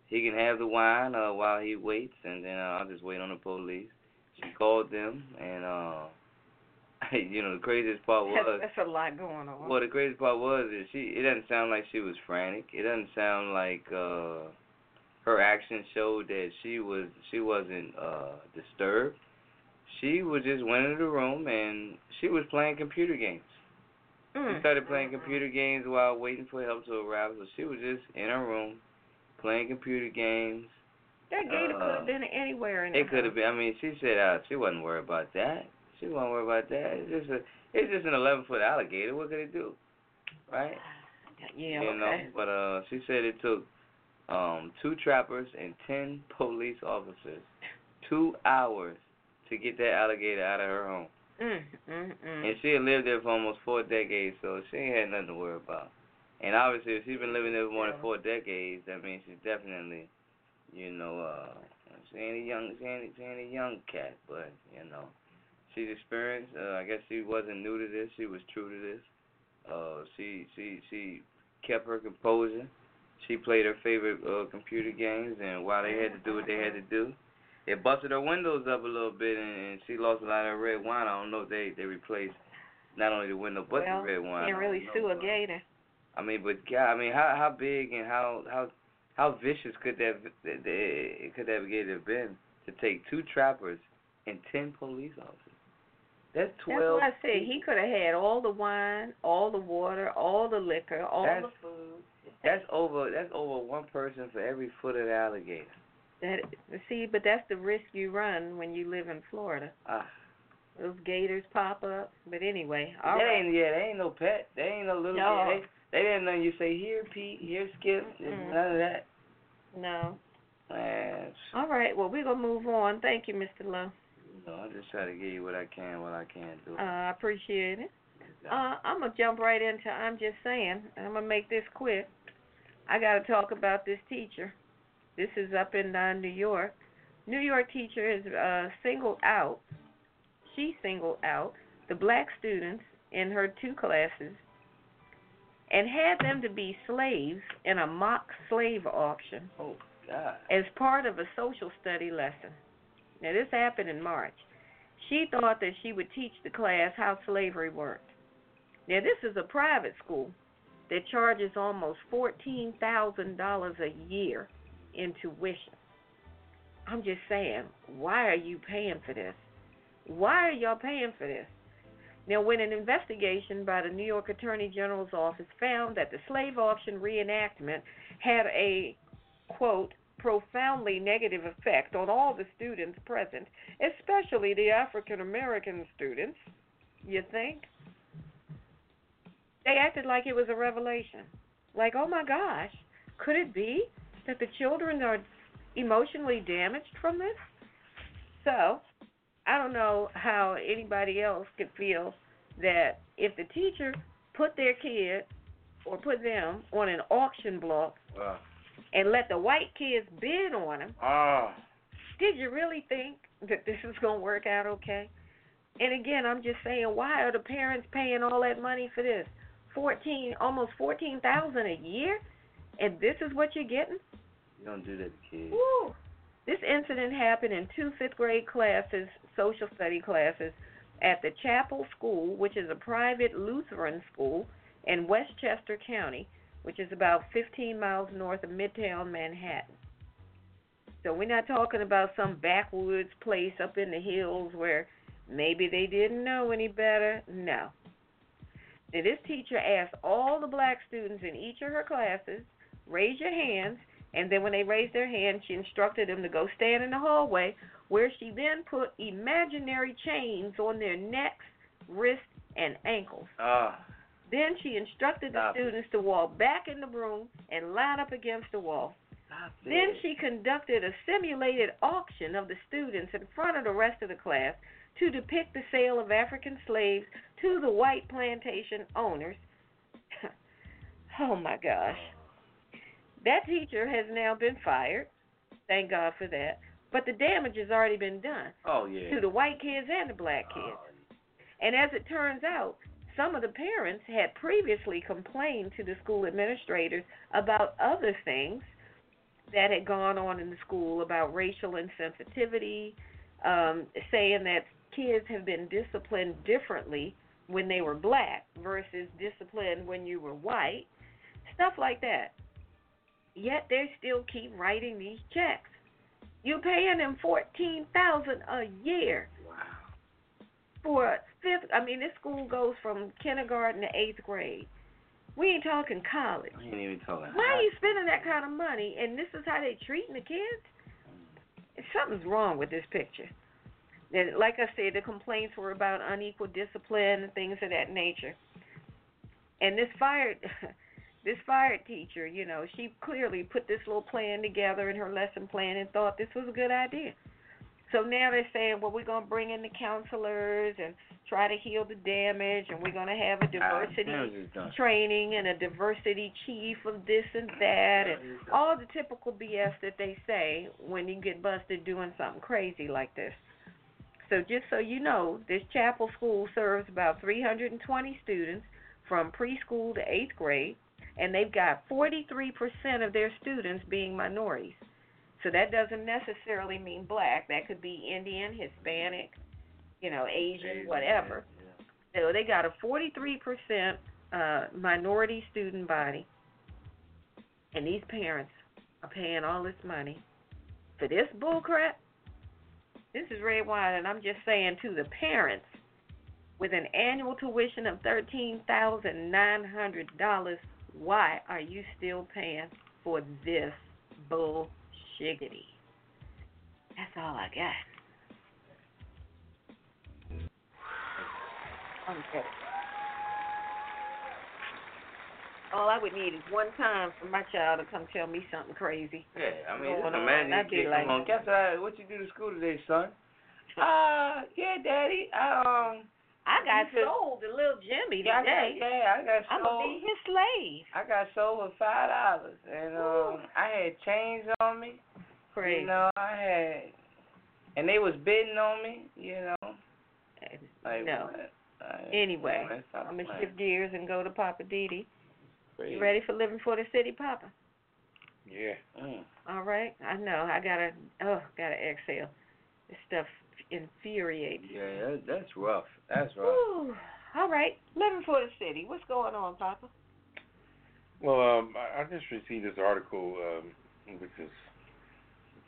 he can have the wine uh while he waits and then uh, I'll just wait on the police. She called them and uh you know the craziest part That's, was that's a lot going on. well the craziest part was is she it doesn't sound like she was frantic. It doesn't sound like uh her actions showed that she was she wasn't uh disturbed. She was just went into the room and she was playing computer games. Mm. She started playing computer games while waiting for help to arrive. So she was just in her room playing computer games. That gator could uh, have been anywhere in It could have been. I mean, she said uh, she wasn't worried about that. She wasn't worried about that. It's just a, it's just an 11 foot alligator. What could it do, right? Yeah, you okay. know. But uh, she said it took um two trappers and ten police officers two hours to get that alligator out of her home. Mm, mm, mm. And she had lived there for almost four decades, so she ain't had nothing to worry about. And obviously, if she's been living there for more than four decades, that means she's definitely, you know, uh, she ain't a young, she ain't, she ain't a young cat, but you know, she's experienced. Uh, I guess she wasn't new to this; she was true to this. Uh, she, she, she kept her composure. She played her favorite uh, computer games, and while they had to do what they had to do, it busted her windows up a little bit, and, and she lost a lot of red wine. I don't know if they they replaced not only the window but well, the red wine. can't really sue a gator. I mean, but God, I mean, how how big and how how how vicious could that could that gator have been to take two trappers and ten police officers? That's twelve. That's why I said he could have had all the wine, all the water, all the liquor, all That's- the food. That's over. That's over one person for every foot of the alligator. That see, but that's the risk you run when you live in Florida. Ah, Those gators pop up. But anyway, all that right. ain't yeah. They ain't no pet. They ain't no little. No. They, they didn't know you say here Pete, here Skip. Mm-mm. None of that. No. All right. Well, we're gonna move on. Thank you, Mr. Lowe. no, I just try to give you what I can, what I can't do. Uh, I appreciate it. Uh, I'm gonna jump right into. I'm just saying. I'm gonna make this quick. I got to talk about this teacher. This is up in uh, New York. New York teacher has uh, singled out. She singled out the black students in her two classes and had them to be slaves in a mock slave auction oh God. as part of a social study lesson. Now, this happened in March. She thought that she would teach the class how slavery worked. Now, this is a private school that charges almost $14,000 a year in tuition. I'm just saying, why are you paying for this? Why are y'all paying for this? Now, when an investigation by the New York Attorney General's office found that the slave auction reenactment had a quote, profoundly negative effect on all the students present, especially the African American students, you think? They acted like it was a revelation. Like, oh my gosh, could it be that the children are emotionally damaged from this? So, I don't know how anybody else could feel that if the teacher put their kid or put them on an auction block Wow. and let the white kids bid on them, Oh. Ah. did you really think that this is going to work out okay? And again, I'm just saying, why are the parents paying all that money for this? fourteen, almost fourteen thousand a year, and this is what you're getting. You don't do that to kids. Woo! This incident happened in two fifth grade classes, social study classes, at the Chapel School, which is a private Lutheran school in Westchester County, which is about 15 miles north of Midtown Manhattan. So we're not talking about some backwoods place up in the hills where maybe they didn't know any better. No. Now, this teacher asked all the black students in each of her classes, raise your hands, and then when they raised their hands, she instructed them to go stand in the hallway, where she then put imaginary chains on their necks, wrists, and ankles. Ah, Then she instructed the Stop it. students to walk back in the room and line up against the wall. stop Then it. she conducted a simulated auction of the students in front of the rest of the class to depict the sale of African slaves to the white plantation owners. oh my gosh. That teacher has now been fired. Thank God for that. But the damage has already been done Oh yeah. to the white kids and the black kids. And as it turns out, some of the parents had previously complained to the school administrators about other things that had gone on in the school about racial insensitivity, um, saying that kids have been disciplined differently when they were black versus disciplined when you were white, stuff like that. Yet they still keep writing these checks. You're paying them fourteen thousand a year Wow. for fifth. I mean, this school goes from kindergarten to eighth grade. We ain't talking college. I ain't even talking. Why are you spending that kind of money? And this is how they treating the kids? Mm. Something's wrong with this picture. And like I said, the complaints were about unequal discipline and things of that nature. And this fired, this fired teacher, you know, she clearly put this little plan together in her lesson plan and thought this was a good idea. So now they're saying, well, we're going to bring in the counselors and try to heal the damage, and we're going to have a diversity training and a diversity chief of this and that, and all the typical BS that they say when you get busted doing something crazy like this. So just so you know, this chapel school serves about 320 students from preschool to eighth grade, and they've got 43% of their students being minorities. So that doesn't necessarily mean black. That could be Indian, Hispanic, you know, Asian, whatever. So they got a 43% uh, minority student body, and these parents are paying all this money for this bullcrap. This is Redwine, and I'm just saying to the parents, with an annual tuition of thirteen thousand nine hundred dollars, why are you still paying for this bullshiggity? That's all I got. Okay. All I would need is one time for my child to come tell me something crazy. Yeah, I mean, Going just on, imagine I'd you be like- come home. Guess what? What you do to school today, son? Uh, yeah, daddy. I, um, I got You sold to little Jimmy yeah, I today. got, yeah, I got sold. I'm sold. gonna be his slave. I got sold for five dollars, and um, I had chains on me. Crazy. You know, I had, and they was bidding on me. You know, like no. what? I- Anyway, I'm gonna playing. shift gears and go to Poppa DD. Crazy. You ready for living for the city, Poppa? Yeah. Mm. All right. I know. I gotta. Oh, gotta exhale. This stuff infuriates. Yeah, that, that's rough. That's rough. Whew. All right. Living for the city. What's going on, Poppa? Well, um, I, I just received this article, um, which is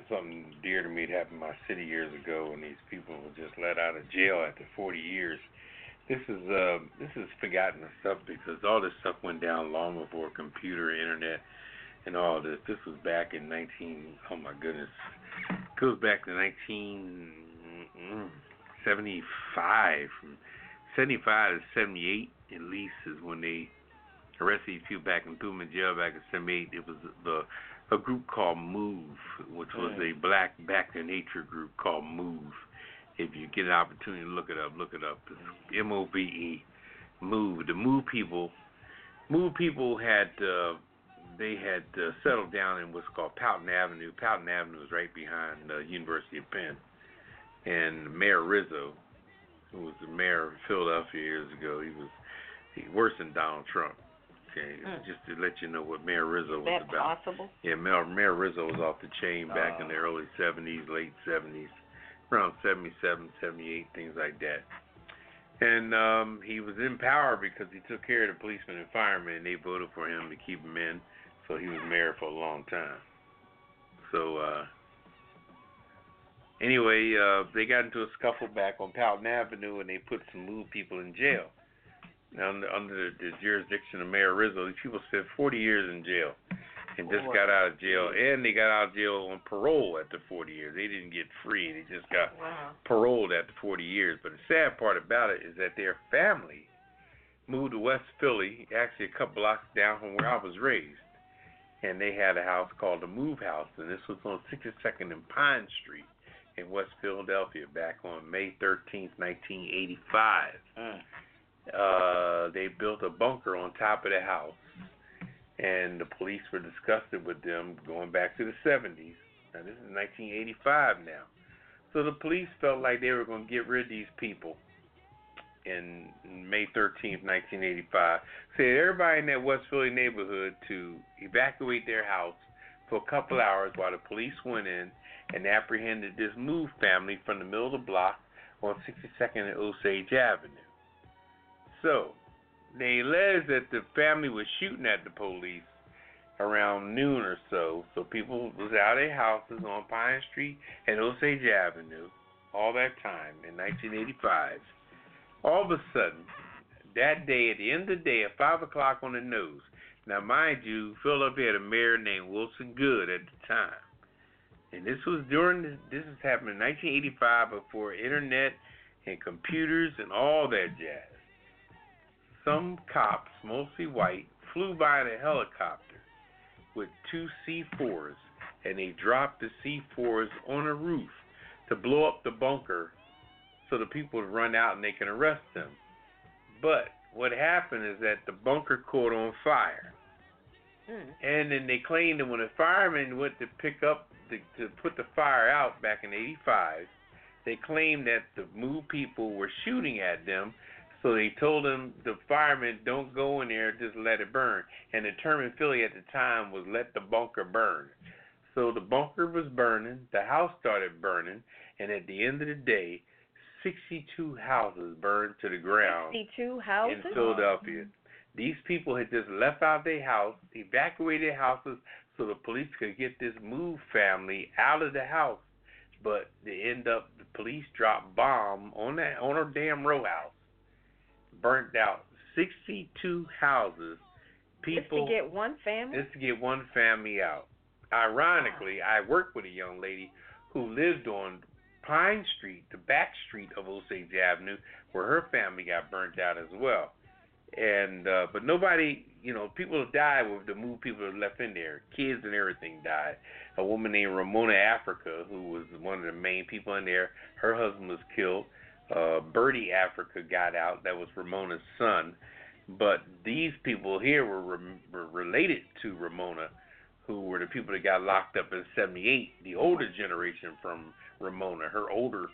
something dear to me. It happened in my city years ago, and these people were just let out of jail after 40 years. This is uh, this is forgotten stuff because all this stuff went down long before computer, internet, and all this. This was back in 19. Oh my goodness, goes back to 1975. From 75 to 78 at least is when they arrested these people back and threw them in jail back in '78. It was the a group called Move, which was a black back to nature group called Move. If you get an opportunity to look it up, look it up. It's M O V E, Move. The Move people, Move people had uh, they had uh, settled down in what's called Powelton Avenue. Powelton Avenue is right behind the University of Penn, and Mayor Rizzo, who was the mayor of Philadelphia years ago, he was He worse than Donald Trump. Okay, Mm. just to let you know what Mayor Rizzo Is was that about. possible? Yeah, Mayor, Mayor Rizzo was off the chain back in the Oh. early 70s, late 70s, around 77, 78, things like that. And um, he was in power because he took care of the policemen and firemen, and they voted for him to keep him in. So he was mayor for a long time. So uh, anyway, uh, they got into a scuffle back on Powelton Avenue, and they put some move people in jail. Now, under, under the, the jurisdiction of Mayor Rizzo, these people spent 40 years in jail and just got out of jail, and they got out of jail on parole after 40 years. They didn't get free; they just got Wow. paroled after 40 years. But the sad part about it is that their family moved to West Philly, actually a couple blocks down from where I was raised, and they had a house called the Move House, and this was on 62nd and Pine Street in West Philadelphia back on May 13th, 1985 Mm. uh, they built a bunker on top of the house, and the police were disgusted with them going back to the 70s. Now, this is 1985 now. So the police felt like they were going to get rid of these people in May 13th, 1985. Said everybody in that West Philly neighborhood to evacuate their house for a couple hours while the police went in and apprehended this Move family from the middle of the block on 62nd and Osage Avenue. So, they alleged that the family was shooting at the police around noon or so. So people was out of their houses on Pine Street and Osage Avenue all that time in 1985. All of a sudden, that day, at the end of the day, at 5 o'clock on the news. now mind you, Philadelphia had a mayor named Wilson Goode at the time. And this was during, the, this is happening in 1985 before internet and computers and all that jazz some cops, mostly white, flew by in a helicopter with two C4s, and they dropped the C4s on a roof to blow up the bunker so the people would run out and they can arrest them. But what happened is that the bunker caught on fire. Mm. And then they claimed that when the firemen went to pick up the, to put the fire out back in '85, they claimed that the move people were shooting at them. So they told them the firemen don't go in there, just let it burn. And the term in Philly at the time was let the bunker burn. So the bunker was burning, the house started burning, and at the end of the day, 62 houses burned to the ground 62 houses? in Philadelphia. These people had just left out their house, evacuated their houses so the police could get this move family out of the house. But they end up the police dropped bomb on that on a damn row house. Burnt out sixty two houses. People Just to get one family? just to get one family out. Ironically, I worked with a young lady who lived on Pine Street, the back street of Osage Avenue, where her family got burnt out as well. And uh but nobody, you know, people died with the move people left in there. Kids and everything died. A woman named Ramona Africa, who was one of the main people in there, her husband was killed. Uh Birdie Africa got out. That was Ramona's son. But these people here were, rem- were related to Ramona, who were the people that got locked up in '78, the older generation from Ramona, her older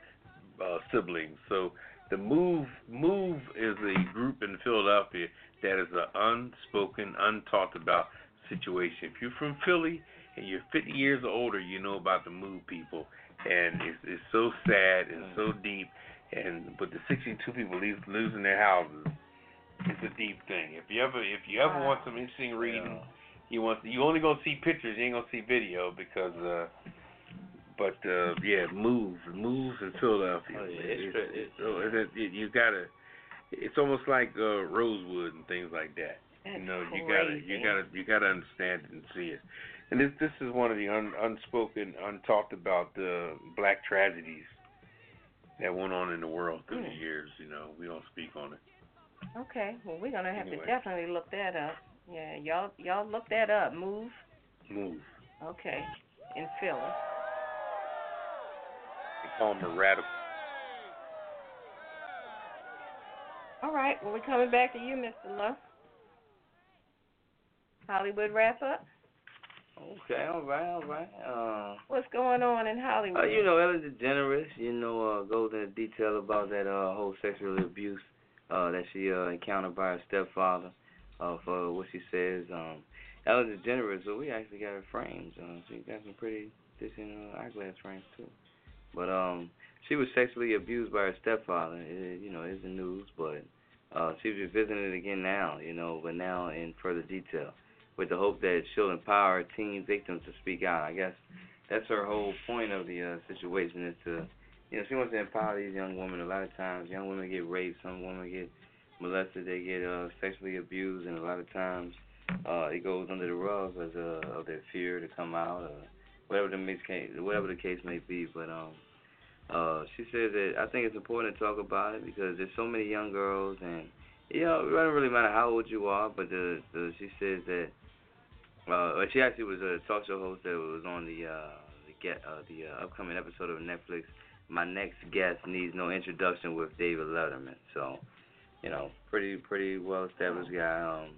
uh, siblings. So the move move is a group in Philadelphia that is an unspoken, untalked about situation. If you're from Philly and you're 50 years or older, you know about the move people, and it's, it's so sad and so deep. And but the 62 people leave, losing their houses, it's a deep thing. If you ever if you ever want some interesting reading, you want you only gonna see pictures, you ain't gonna see video because. uh but uh yeah, move, moves in Philadelphia. Oh, yeah, It's- it's it's- so it, it, you gotta. It's almost like uh Rosewood and things like that. That's you know, you crazy. gotta you gotta you gotta understand it and see it. And this this is one of the un, unspoken, untalked about uh, black tragedies that went on in the world through the Mm. years. You know, we don't speak on it. Okay, well we're gonna have Anyway. to definitely look that up. Yeah, y'all y'all look that up. Move. Move. Okay. In Philly. They call them a radical. All right, well we're coming back to you, Mr. Love. Hollywood wrap up. Okay, all right, all right. Uh, What's going on in Hollywood? Uh, you know, Ellen DeGeneres, you know, uh, goes into detail about that uh, whole sexual abuse uh, that she uh, encountered by her stepfather of uh, what she says. Um, Ellen DeGeneres, so we actually got her frames. Uh, she got some pretty decent uh, eyeglass frames too. But um, she was sexually abused by her stepfather. It, you know, it's the news, but uh, she's revisiting it again now. You know, but now in further detail, with the hope that she'll empower teen victims to speak out. I guess that's her whole point of the uh, situation is to, you know, she wants to empower these young women. A lot of times, young women get raped, some women get molested, they get uh, sexually abused, and a lot of times uh, it goes under the rug because uh, of their fear to come out, or whatever the case, whatever the case may be. But um, uh, she says that I think it's important to talk about it because there's so many young girls, and you know, it doesn't really matter how old you are. But the, the she says that uh, she actually was a talk show host that was on the uh, the get uh, the uh, upcoming episode of Netflix. My next guest needs no introduction with David Letterman. So, you know, pretty pretty well established guy. Um,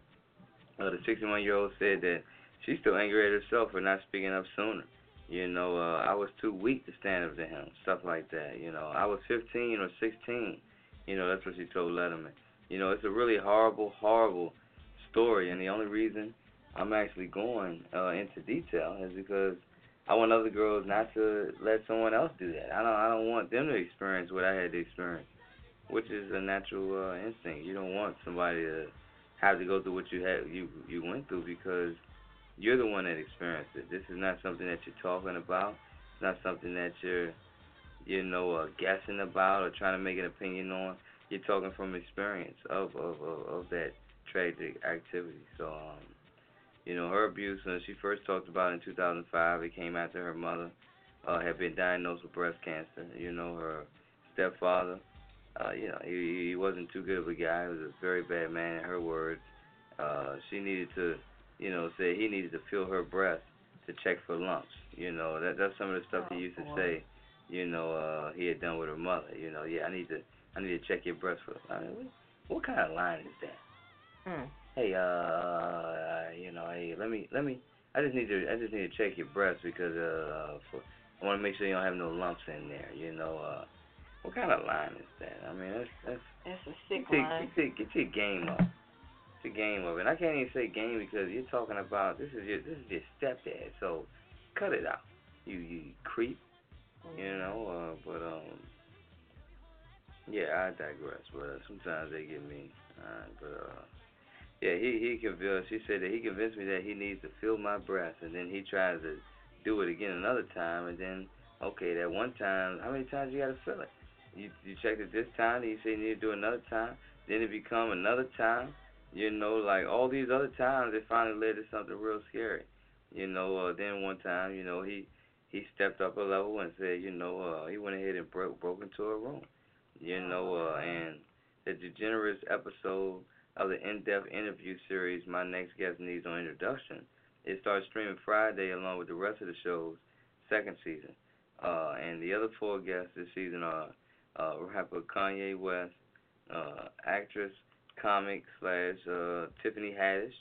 uh, the 61 year old said that she's still angry at herself for not speaking up sooner. You know, uh, I was too weak to stand up to him, stuff like that. You know, I was 15 or 16. You know, that's what she told Letterman. You know, it's a really horrible, horrible story, and the only reason I'm actually going uh, into detail is because I want other girls not to let someone else do that. I don't, I don't want them to experience what I had to experience, which is a natural uh, instinct. You don't want somebody to have to go through what you had you you went through because you're the one that experienced it. This is not something that you're talking about. It's not something that you're you know uh, guessing about or trying to make an opinion on. You're talking from experience of of of, of that tragic activity. So um, you know her abuse when she first talked about it in 2005. It came after her mother uh, had been diagnosed with breast cancer. You know her stepfather uh, you know, he, he wasn't too good of a guy. He was a very bad man, in her words. Uh, she needed to, you know, say he needed to feel her breath to check for lumps. You know, that that's some of the stuff oh, he used boy. to say. You know, uh, he had done with her mother. You know, yeah, I need to, I need to check your breath for. I mean, what, what kind of line is that? Hmm. Hey, uh, you know, hey, let me, let me. I just need to, I just need to check your breath because uh, for, I want to make sure you don't have no lumps in there. You know, uh what kind of line is that? I mean, that's that's That's a sick get, line. Get, get your game up. Your game up, and I can't even say game because you're talking about this is your this is your stepdad, so cut it out. You you creep, you know. Uh, but um, yeah, I digress. But uh, sometimes they get me. Uh, but uh, yeah, he he convinced. She said that he convinced me that he needs to feel my breath, and then he tries to do it again another time, and then okay, that one time, how many times you gotta feel it? You you checked it this time, then you say you need to do another time, then it become another time. You know, like all these other times, it finally led to something real scary. You know, uh, then one time, you know, he he stepped up a level and said, you know, uh, he went ahead and broke broke into a room. You know, uh, and the DeGeneres episode of the in-depth interview series, My Next Guest Needs No Introduction, it starts streaming Friday along with the rest of the show's second season. Uh, and the other four guests this season are uh, rapper Kanye West, uh, actress, comic slash uh, Tiffany Haddish,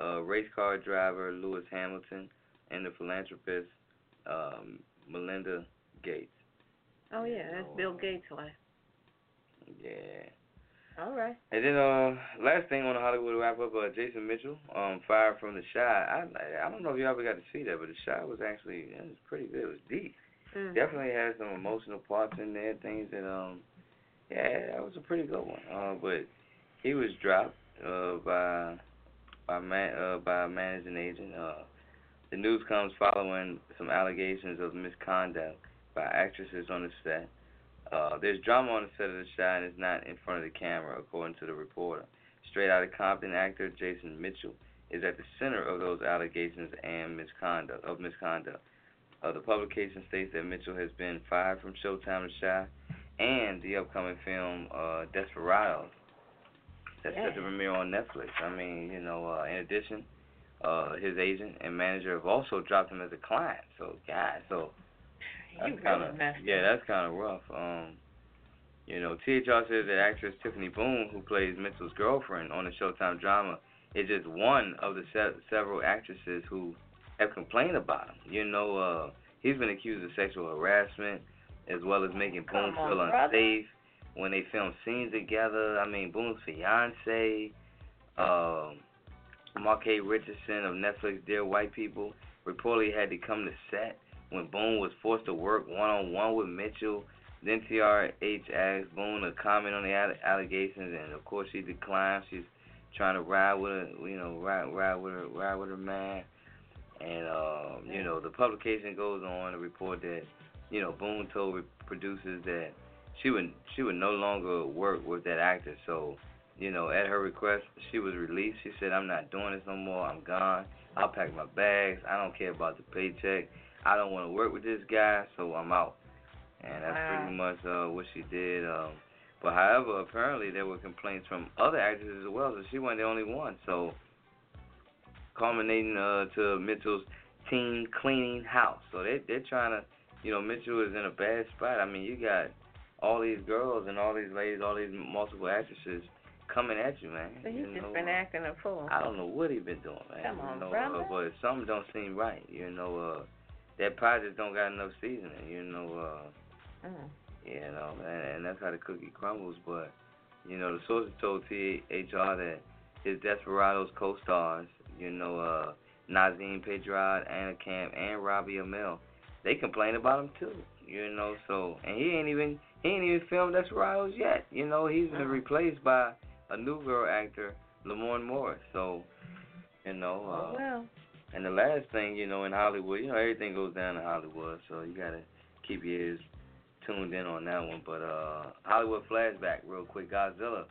uh, race car driver Lewis Hamilton, and the philanthropist um, Melinda Gates. Oh yeah, that's Bill Gates' wife. Yeah. All right. And then uh, last thing on the Hollywood wrap up, uh, Jason Mitchell, um, fired from the Chi. I I don't know if you ever got to see that, but the Chi was actually it was pretty good. It was deep. Mm. Definitely had some emotional parts in there, things that um, yeah, that was a pretty good one. Uh, but he was dropped uh by by man uh by a managing agent. Uh, the news comes following some allegations of misconduct by actresses on the set. Uh, there's drama on the set of the shot and it's not in front of the camera, according to the reporter. Straight out of Compton actor Jason Mitchell is at the center of those allegations and misconduct of misconduct. Uh, the publication states that Mitchell has been fired from Showtime to Chi and the upcoming film uh, Desperados that's set to premiere on Netflix. I mean, you know, uh, in addition, uh, his agent and manager have also dropped him as a client. So, God, so that's You kind of messed yeah, that's kind of rough. Um, you know, THR says that actress Tiffany Boone, who plays Mitchell's girlfriend on the Showtime drama, is just one of the se- several actresses who have complained about him. You know, uh, he's been accused of sexual harassment as well as making Boone feel brother. unsafe. When they filmed scenes together. I mean, Boone's fiance, um, Marquette Richardson of Netflix Dear White People reportedly had to come to set when Boone was forced to work one on one with Mitchell. Then TRH asked Boone to comment on the allegations, and of course she declined. She's trying to ride with her, you know, ride ride with her, ride with her man. And um, you know, the publication goes on to report that, you know, Boone told producers that she would she would no longer work with that actor. So, you know, at her request, she was released. She said, "I'm not doing this no more. I'm gone. I'll pack my bags. I don't care about the paycheck. I don't want to work with this guy, so I'm out." And that's wow. pretty much uh, what she did. Um, but however, apparently there were complaints from other actors as well, so she wasn't the only one. So, culminating uh, to Mitchell's team cleaning house. So they they're trying to, you know, Mitchell is in a bad spot. I mean, you got all these girls and all these ladies, all these multiple actresses coming at you, man. So he's you just know, been acting a fool. I don't know what he's been doing, man. Come on, you know, brother. Uh, but something don't seem right. You know, uh, that pie just don't got enough seasoning. You know, uh, Mm. you know, and, and that's how the cookie crumbles. But you know, the sources told THR that his Desperados co-stars, you know, uh, Nasim Pedrad, Anna Camp, and Robbie Amell, they complain about him too. You know, so and he ain't even he ain't even filmed Desperados yet. You know, he's been Oh. replaced by a new girl actor, Lamorne Morris. So, you know, uh, oh well. and the last thing, you know, in Hollywood, you know, everything goes down in Hollywood, so you gotta keep your ears tuned in on that one. But uh Hollywood flashback, real quick. Godzilla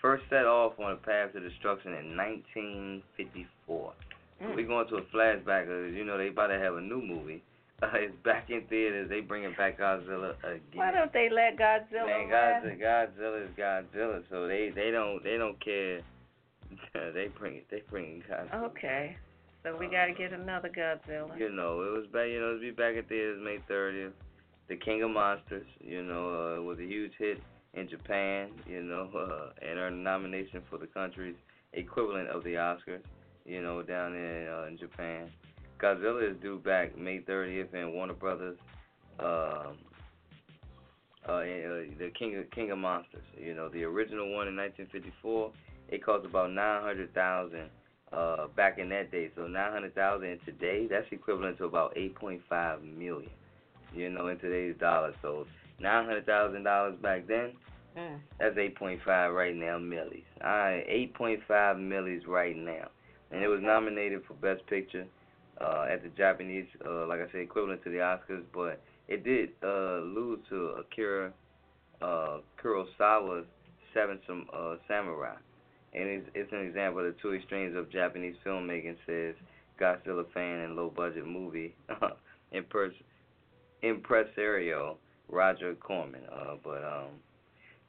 first set off on a path to destruction in 1954. Mm. We're going to a flashback. Uh, you know, they about to have a new movie. Uh, it's back in theaters. They bringing back Godzilla again. Why don't they let Godzilla Man? Godzilla, Godzilla is Godzilla, so they they don't they don't care. they bring it. They bring Godzilla. Okay. So we got to get another Godzilla. You know, it was back. You know, it'll be back in theaters May 30th. The King of Monsters. You know, uh, was a huge hit in Japan. You know, uh, and earned a nomination for the country's equivalent of the Oscars. You know, down in uh, in Japan. Godzilla is due back May 30th, and Warner Brothers. Um, uh, uh, the King of King of Monsters. You know, the original one in 1954. It cost about 900,000 uh, back in that day. So 900,000 today, that's equivalent to about 8.5 million. You know, in today's dollars. So $900,000 back then, Mm. that's 8.5 right now millies. All right, 8.5 millies right now, and it was nominated for Best Picture uh, at the Japanese, uh, like I said, equivalent to the Oscars, but it did uh, lose to Akira uh, Kurosawa's Seven Sam- uh, Samurai, and it's, it's an example of the two extremes of Japanese filmmaking. Says Godzilla fan and low budget movie impers- impresario Roger Corman. Uh, but um,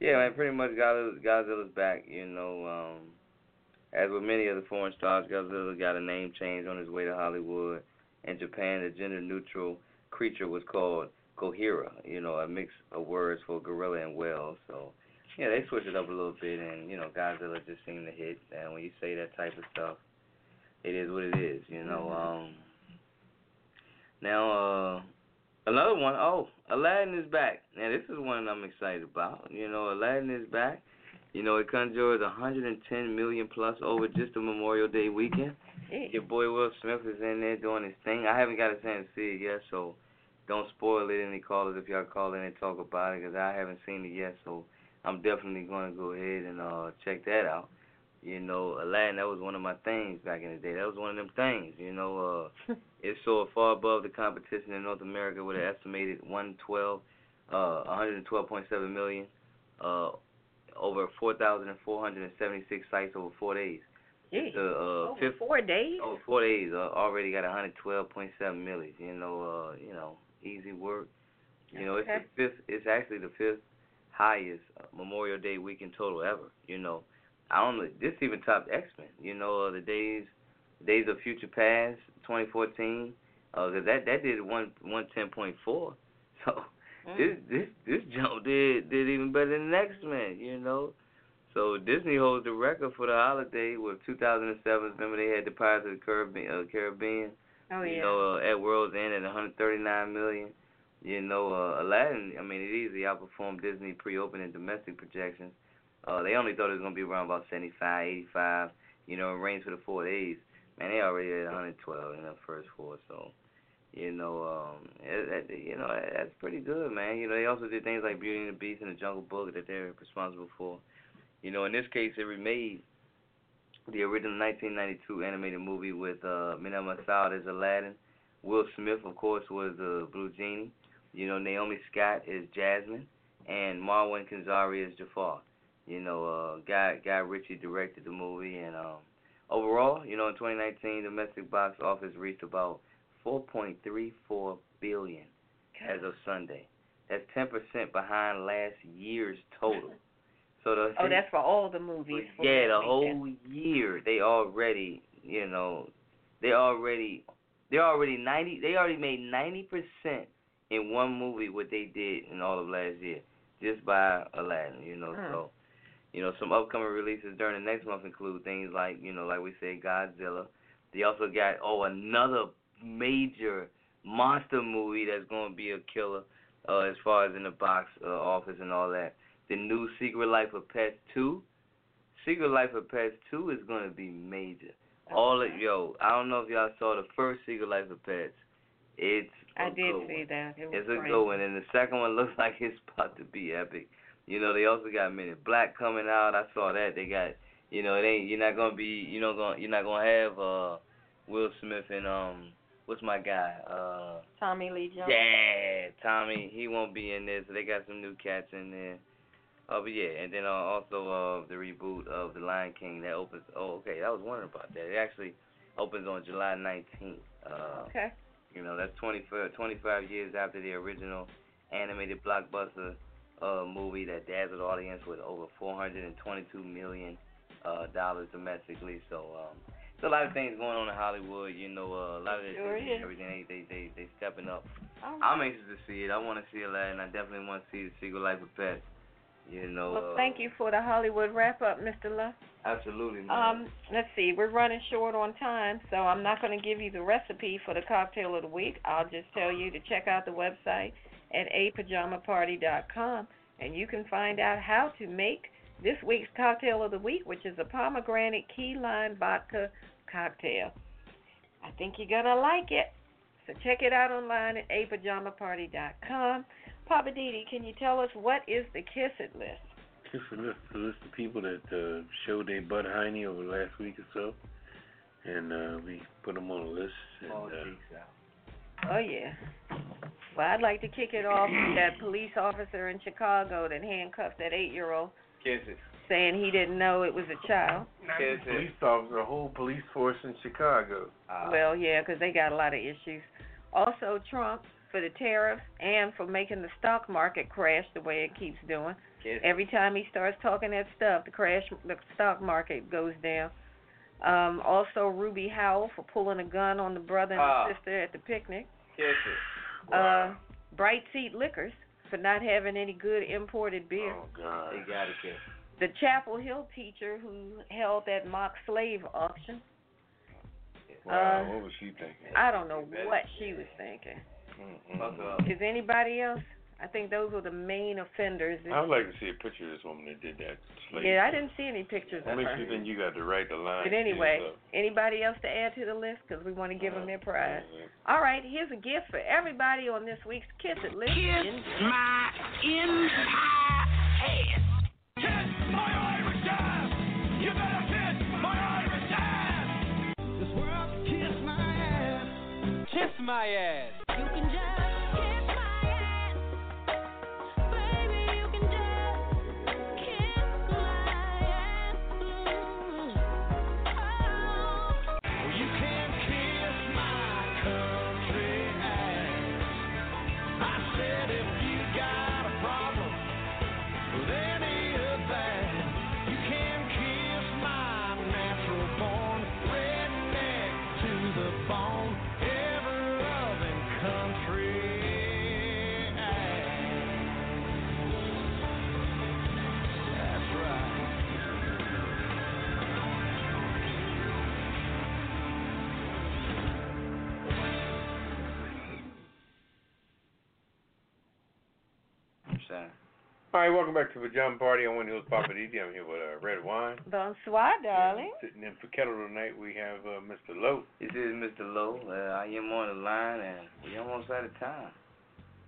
yeah, man, pretty much Godzilla, Godzilla's back. You know, um, as with many of the foreign stars, Godzilla got a name change on his way to Hollywood. In Japan, the gender-neutral creature was called Gojira. You know, a mix of words for gorilla and whale. So, yeah, they switched it up a little bit, and you know, Godzilla just seemed to hit. And when you say that type of stuff, it is what it is. You know. Um, now, uh, another one. Oh, Aladdin is back. Now, this is one I'm excited about. You know, Aladdin is back. You know, it conjures 110 million plus over just the Memorial Day weekend. Your boy Will Smith is in there doing his thing. I haven't got a chance to see it yet, so don't spoil it. Any callers, if y'all call in and talk about it, because I haven't seen it yet, so I'm definitely going to go ahead and uh check that out. You know, Aladdin, that was one of my things back in the day. That was one of them things. You know, uh, it soared far above the competition in North America with an estimated 112, uh, 112.7 million, uh, over 4,476 sites over four days. Gee. The uh, Over fifth four days? Oh, four days. Uh, already got 112.7 million. You know, uh, you know, easy work. You know, it's the fifth. It's actually the fifth highest Memorial Day weekend total ever. You know, I don't know. This even topped X Men. You know, uh, the days, Days of Future Past, 2014. Uh, 'cause that that did one 110.4. So. This this this jump did did even better than X Men. You know. So Disney holds the record for the holiday with 2007. Remember they had the Pirates of the Caribbean, uh, Caribbean oh, yeah. you know, uh, at World's End at 139 million. You know, uh, Aladdin. I mean, it easily outperformed Disney pre-opening domestic projections. Uh, they only thought it was gonna be around about 75, 85. You know, in range for the four days. Man, they already at 112 in the first four. So, you know, um, you know, that's pretty good, man. You know, they also did things like Beauty and the Beast and the Jungle Book that they're responsible for. You know, in this case, it remade the original 1992 animated movie with uh, Mena Massoud as Aladdin. Will Smith, of course, was the uh, Blue Genie. You know, Naomi Scott is Jasmine, and Marwan Kenzari is Jafar. You know, uh, Guy Guy Ritchie directed the movie, and um, overall, you know, in 2019, domestic box office reached about 4.34 billion as of Sunday. That's 10% behind last year's total. So the Oh, that's for all the movies. for yeah, the whole year they already, you know, they already, they already ninety, they already made ninety percent in one movie what they did in all of last year, just by Aladdin, you know. Hmm. So, you know, some upcoming releases during the next month include things like, you know, like we said, Godzilla. They also got oh another major monster movie that's going to be a killer, uh, as far as in the box uh, office and all that the new Secret Life of Pets 2. Secret Life of Pets 2 is going to be major. All of, yo, I don't know if y'all saw the first Secret Life of Pets. It's a I did see that. It was It's a good one, and the second one looks like it's about to be epic. You know, they also got Men in Black coming out. I saw that. They got, you know, it ain't. You're not gonna be. You know, gonna. You're not gonna have uh Will Smith and um. What's my guy? Uh. Tommy Lee Jones. Yeah, Tommy, he won't be in there, so they got some new cats in there. Oh, but yeah, and then uh, also uh, the reboot of The Lion King that opens. Oh, okay, I was wondering about that. It actually opens on July 19th. Uh, Okay. you know, that's 25, 25 years after the original animated blockbuster uh, movie that dazzled audience with over 422 million uh, dollars domestically. So, um, there's a lot of things going on in Hollywood. You know, uh, a lot of it, Sure everything they they they they stepping up. All I'm anxious to see it. I want to see Aladdin. I definitely want to see the Secret Life of Pets. You know. Well, uh, thank you for the Hollywood wrap up, Mr. Luff. Absolutely, man. Um, let's see, we're running short on time, so I'm not going to give you the recipe for the cocktail of the week. I'll just tell you to check out the website at apajamaparty.com, and you can find out how to make this week's cocktail of the week, which is a pomegranate key lime vodka cocktail. I think you're going to like it. So check it out online at apajamaparty.com. Poppa DD, can you tell us what is the Kiss It list? Kiss It list, a list of people that uh, showed their butt hiney over the last week or so, and uh, we put them on a list. And, All uh, cheeks out. Oh yeah. Well, I'd like to kick it off with that police officer in Chicago that handcuffed that eight-year-old, Kiss it. saying he didn't know it was a child. Kiss it. police officer, a whole police force in Chicago. Ah. Well, yeah, 'cause they got a lot of issues. Also, Trump for the tariffs and for making the stock market crash the way it keeps doing. Kiss. Every time he starts talking that stuff, the crash, the stock market goes down. Um, also, Ruby Howell for pulling a gun on the brother and Ah. the sister at the picnic. Kiss it. Uh, Bright Seat Liquors for not having any good imported beer. Oh God. They got it, kiss. The Chapel Hill teacher who held that mock slave auction. Wow, Uh, what was she thinking? I don't know what she was thinking. Up. Is anybody else? I think those were the main offenders. I would like to see a picture of this woman that did that. slave yeah, I didn't see any pictures What of makes her. you think you got the right to lie? But anyway, anybody else to add to the list? Because we want to give them their uh, prize. All right, here's a gift for everybody on this week's Kiss It list. Kiss my entire ass. Kiss my Irish ass. You better kiss my Irish ass. This world can kiss my ass. Kiss my ass. Sunshine. All right, welcome back to the Pajama Party on One Hills Poppa DD. I'm here with uh, Redwine. Bonsoir, darling. And sitting in for Ketel tonight, we have uh, Mr. Lowe. This is Mr. Lowe. Uh, I am on the line, and we almost out of time.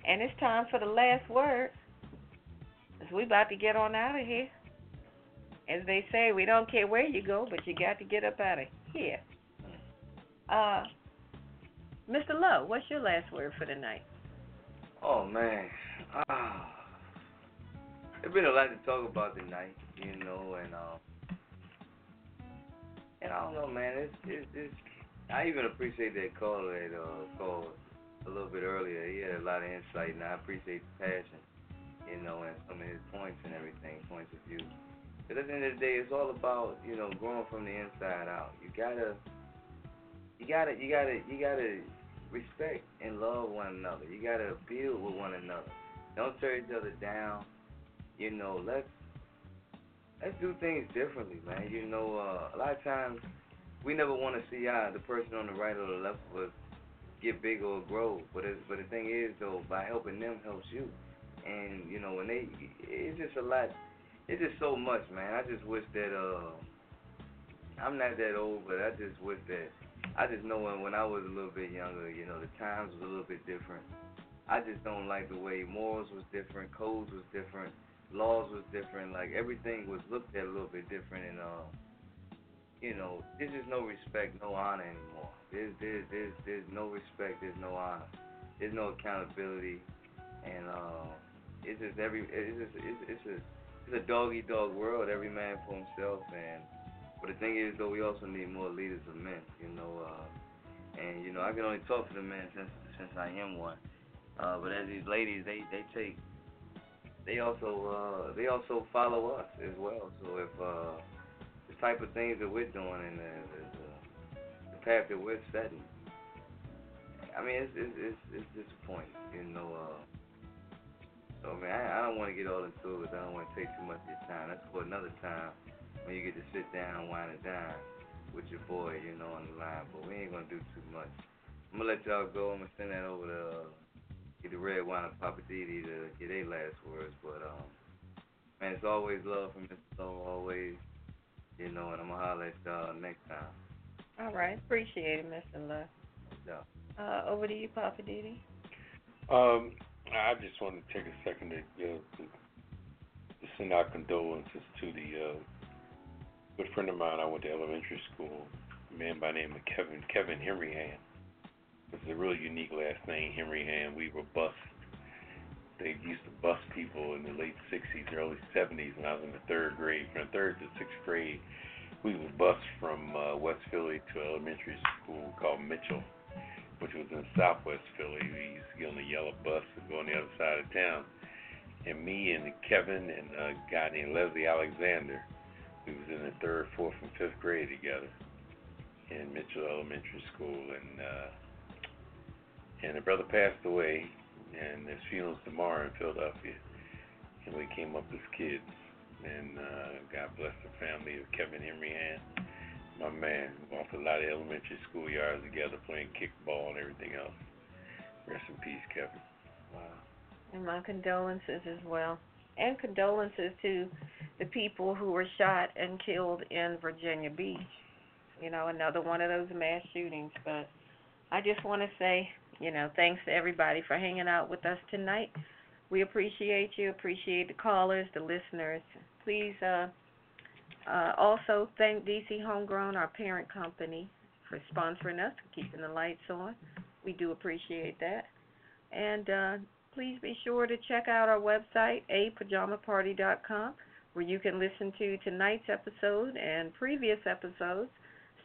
And it's time for the last word. 'Cause we about to get on out of here. As they say, we don't care where you go, but you got to get up out of here. Uh, Mr. Lowe, what's your last word for the night? Oh man, ah, there's been a lot to talk about tonight, you know, and um, and I don't know, man. It's it's, it's I even appreciate that caller that uh called a little bit earlier. He had a lot of insight, and I appreciate the passion, you know, and some of his points and everything, points of view. But at the end of the day, it's all about you know growing from the inside out. You gotta, you gotta, you gotta, you gotta respect and love one another. You gotta build with one another. Don't tear each other down. You know, let's let's do things differently, man. You know, uh, a lot of times we never want to see uh, the person on the right or the left of us get big or grow. But it, but the thing is though, by helping them helps you. And you know, when they, it's just a lot. It's just so much, man. I just wish that uh, I'm not that old, but I just wish that I just know when when I was a little bit younger, you know, the times was a little bit different. I just don't like the way morals was different, codes was different, laws was different. Like everything was looked at a little bit different, and uh, you know, there's just no respect, no honor anymore. There's there's there's there's no respect, there's no honor, there's no accountability, and uh, it's just every it's just it's it's a it's a dog eat dog world. Every man for himself, and but the thing is, though, we also need more leaders of men, you know. Uh, and you know, I can only talk to the men since since I am one. Uh, but as these ladies, they they take, they also uh, they also follow us as well. So if uh, the type of things that we're doing and the, the, path that we're setting, I mean, it's it's it's, it's disappointing, you know. Uh, so man, I, I don't want to get all into it. I don't want to take too much of your time. That's for another time when you get to sit down and wind it down with your boy, you know, on the line. But we ain't gonna do too much. I'm gonna let y'all go. I'm gonna send that over to uh, get the Redwine and Poppa DD to get their last words. But um, man, it's always love from Mr. Soul, always, you know. And I'm gonna holler at y'all next time. All right, appreciate it, Mr. Love. Yeah. Uh, over to you, Poppa DD. Um, I just want to take a second to, uh, to, to send our condolences to the uh, good friend of mine I went to elementary school, a man by the name of Kevin Kevin Henry Hand. It's a really unique last name, Henry Hand. We were bused. They used to bus people in the late 60s, early 70s when I was in the third grade. From third to sixth grade, we was bused from uh, West Philly to elementary school called Mitchell which was in Southwest Philly. We used to get on the yellow bus and go on the other side of town. And me and Kevin and a guy named Leslie Alexander, we was in the third, fourth, and fifth grade together in Mitchell Elementary School. And uh, and the brother passed away, and his funeral's tomorrow in Philadelphia. And we came up as kids. And uh, God bless the family of Kevin Henry Hand my man. Went for a lot of elementary school yards together playing kickball and everything else. Rest in peace, Kevin. Wow. And my condolences as well. And condolences to the people who were shot and killed in Virginia Beach. You know, another one of those mass shootings. But I just want to say, you know, thanks to everybody for hanging out with us tonight. We appreciate you, appreciate the callers, the listeners. Please uh, uh, also, thank DC Homegrown, our parent company, for sponsoring us, keeping the lights on. We do appreciate that. And uh, please be sure to check out our website, apajamaparty.com, where you can listen to tonight's episode and previous episodes.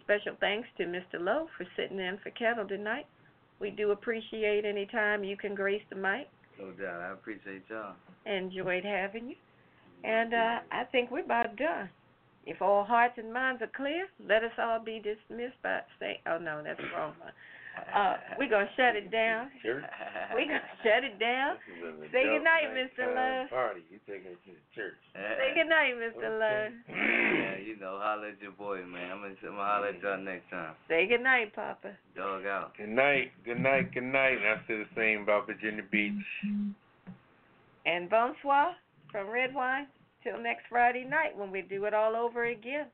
Special thanks to Mr. Lowe for sitting in for Ketel tonight. We do appreciate any time you can grace the mic. No doubt. I appreciate y'all. Enjoyed having you. And uh, I think we're about done. If all hearts and minds are clear, let us all be dismissed by say. Oh no, that's the wrong one. Uh, we're gonna shut it down. Sure. We're gonna shut it down. This is an Say adult goodnight, night Mr. Love. Party. You taking it to the church? Say goodnight, Mr. Love. yeah, you know, holler at your boy, man. I'm gonna, I'm gonna holler at y'all next time. Say goodnight, Poppa. Dog out. Good night, good night, good night. And I say the same about Virginia Beach. And bonsoir from Redwine. Till next Friday night when we do it all over again.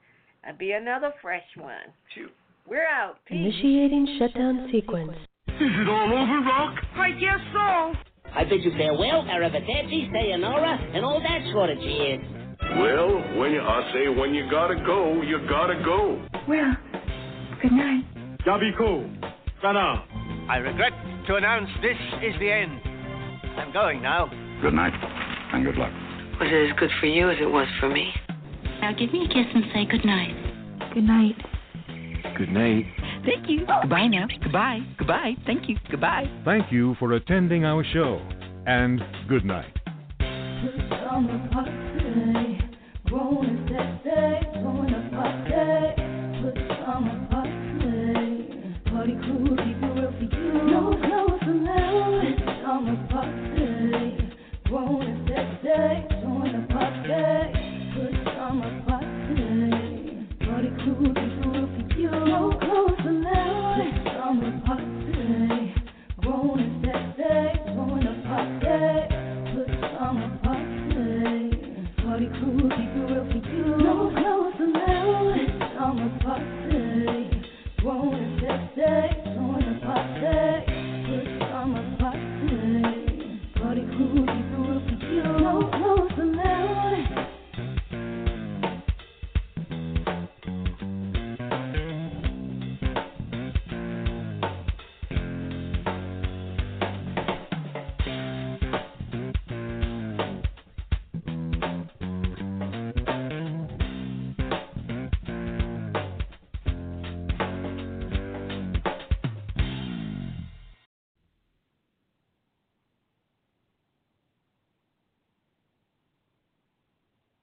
And be another fresh one. We're out. Peace. Initiating shutdown sequence. Is it all over, Rock? I guess so. I bid you farewell, arrivederci, sayonara, and all that sort of cheers. Well, when you, I say when you gotta go, you gotta go. Well, good night. Yabiko. Sana. I regret to announce this is the end. I'm going now. Good night, and good luck. Was it as good for you as it was for me? Now give me a kiss and say good night. Good night. Good night. Thank you. Goodbye now. Goodbye. Goodbye. Thank you. Goodbye. Thank you for attending our show, and good night.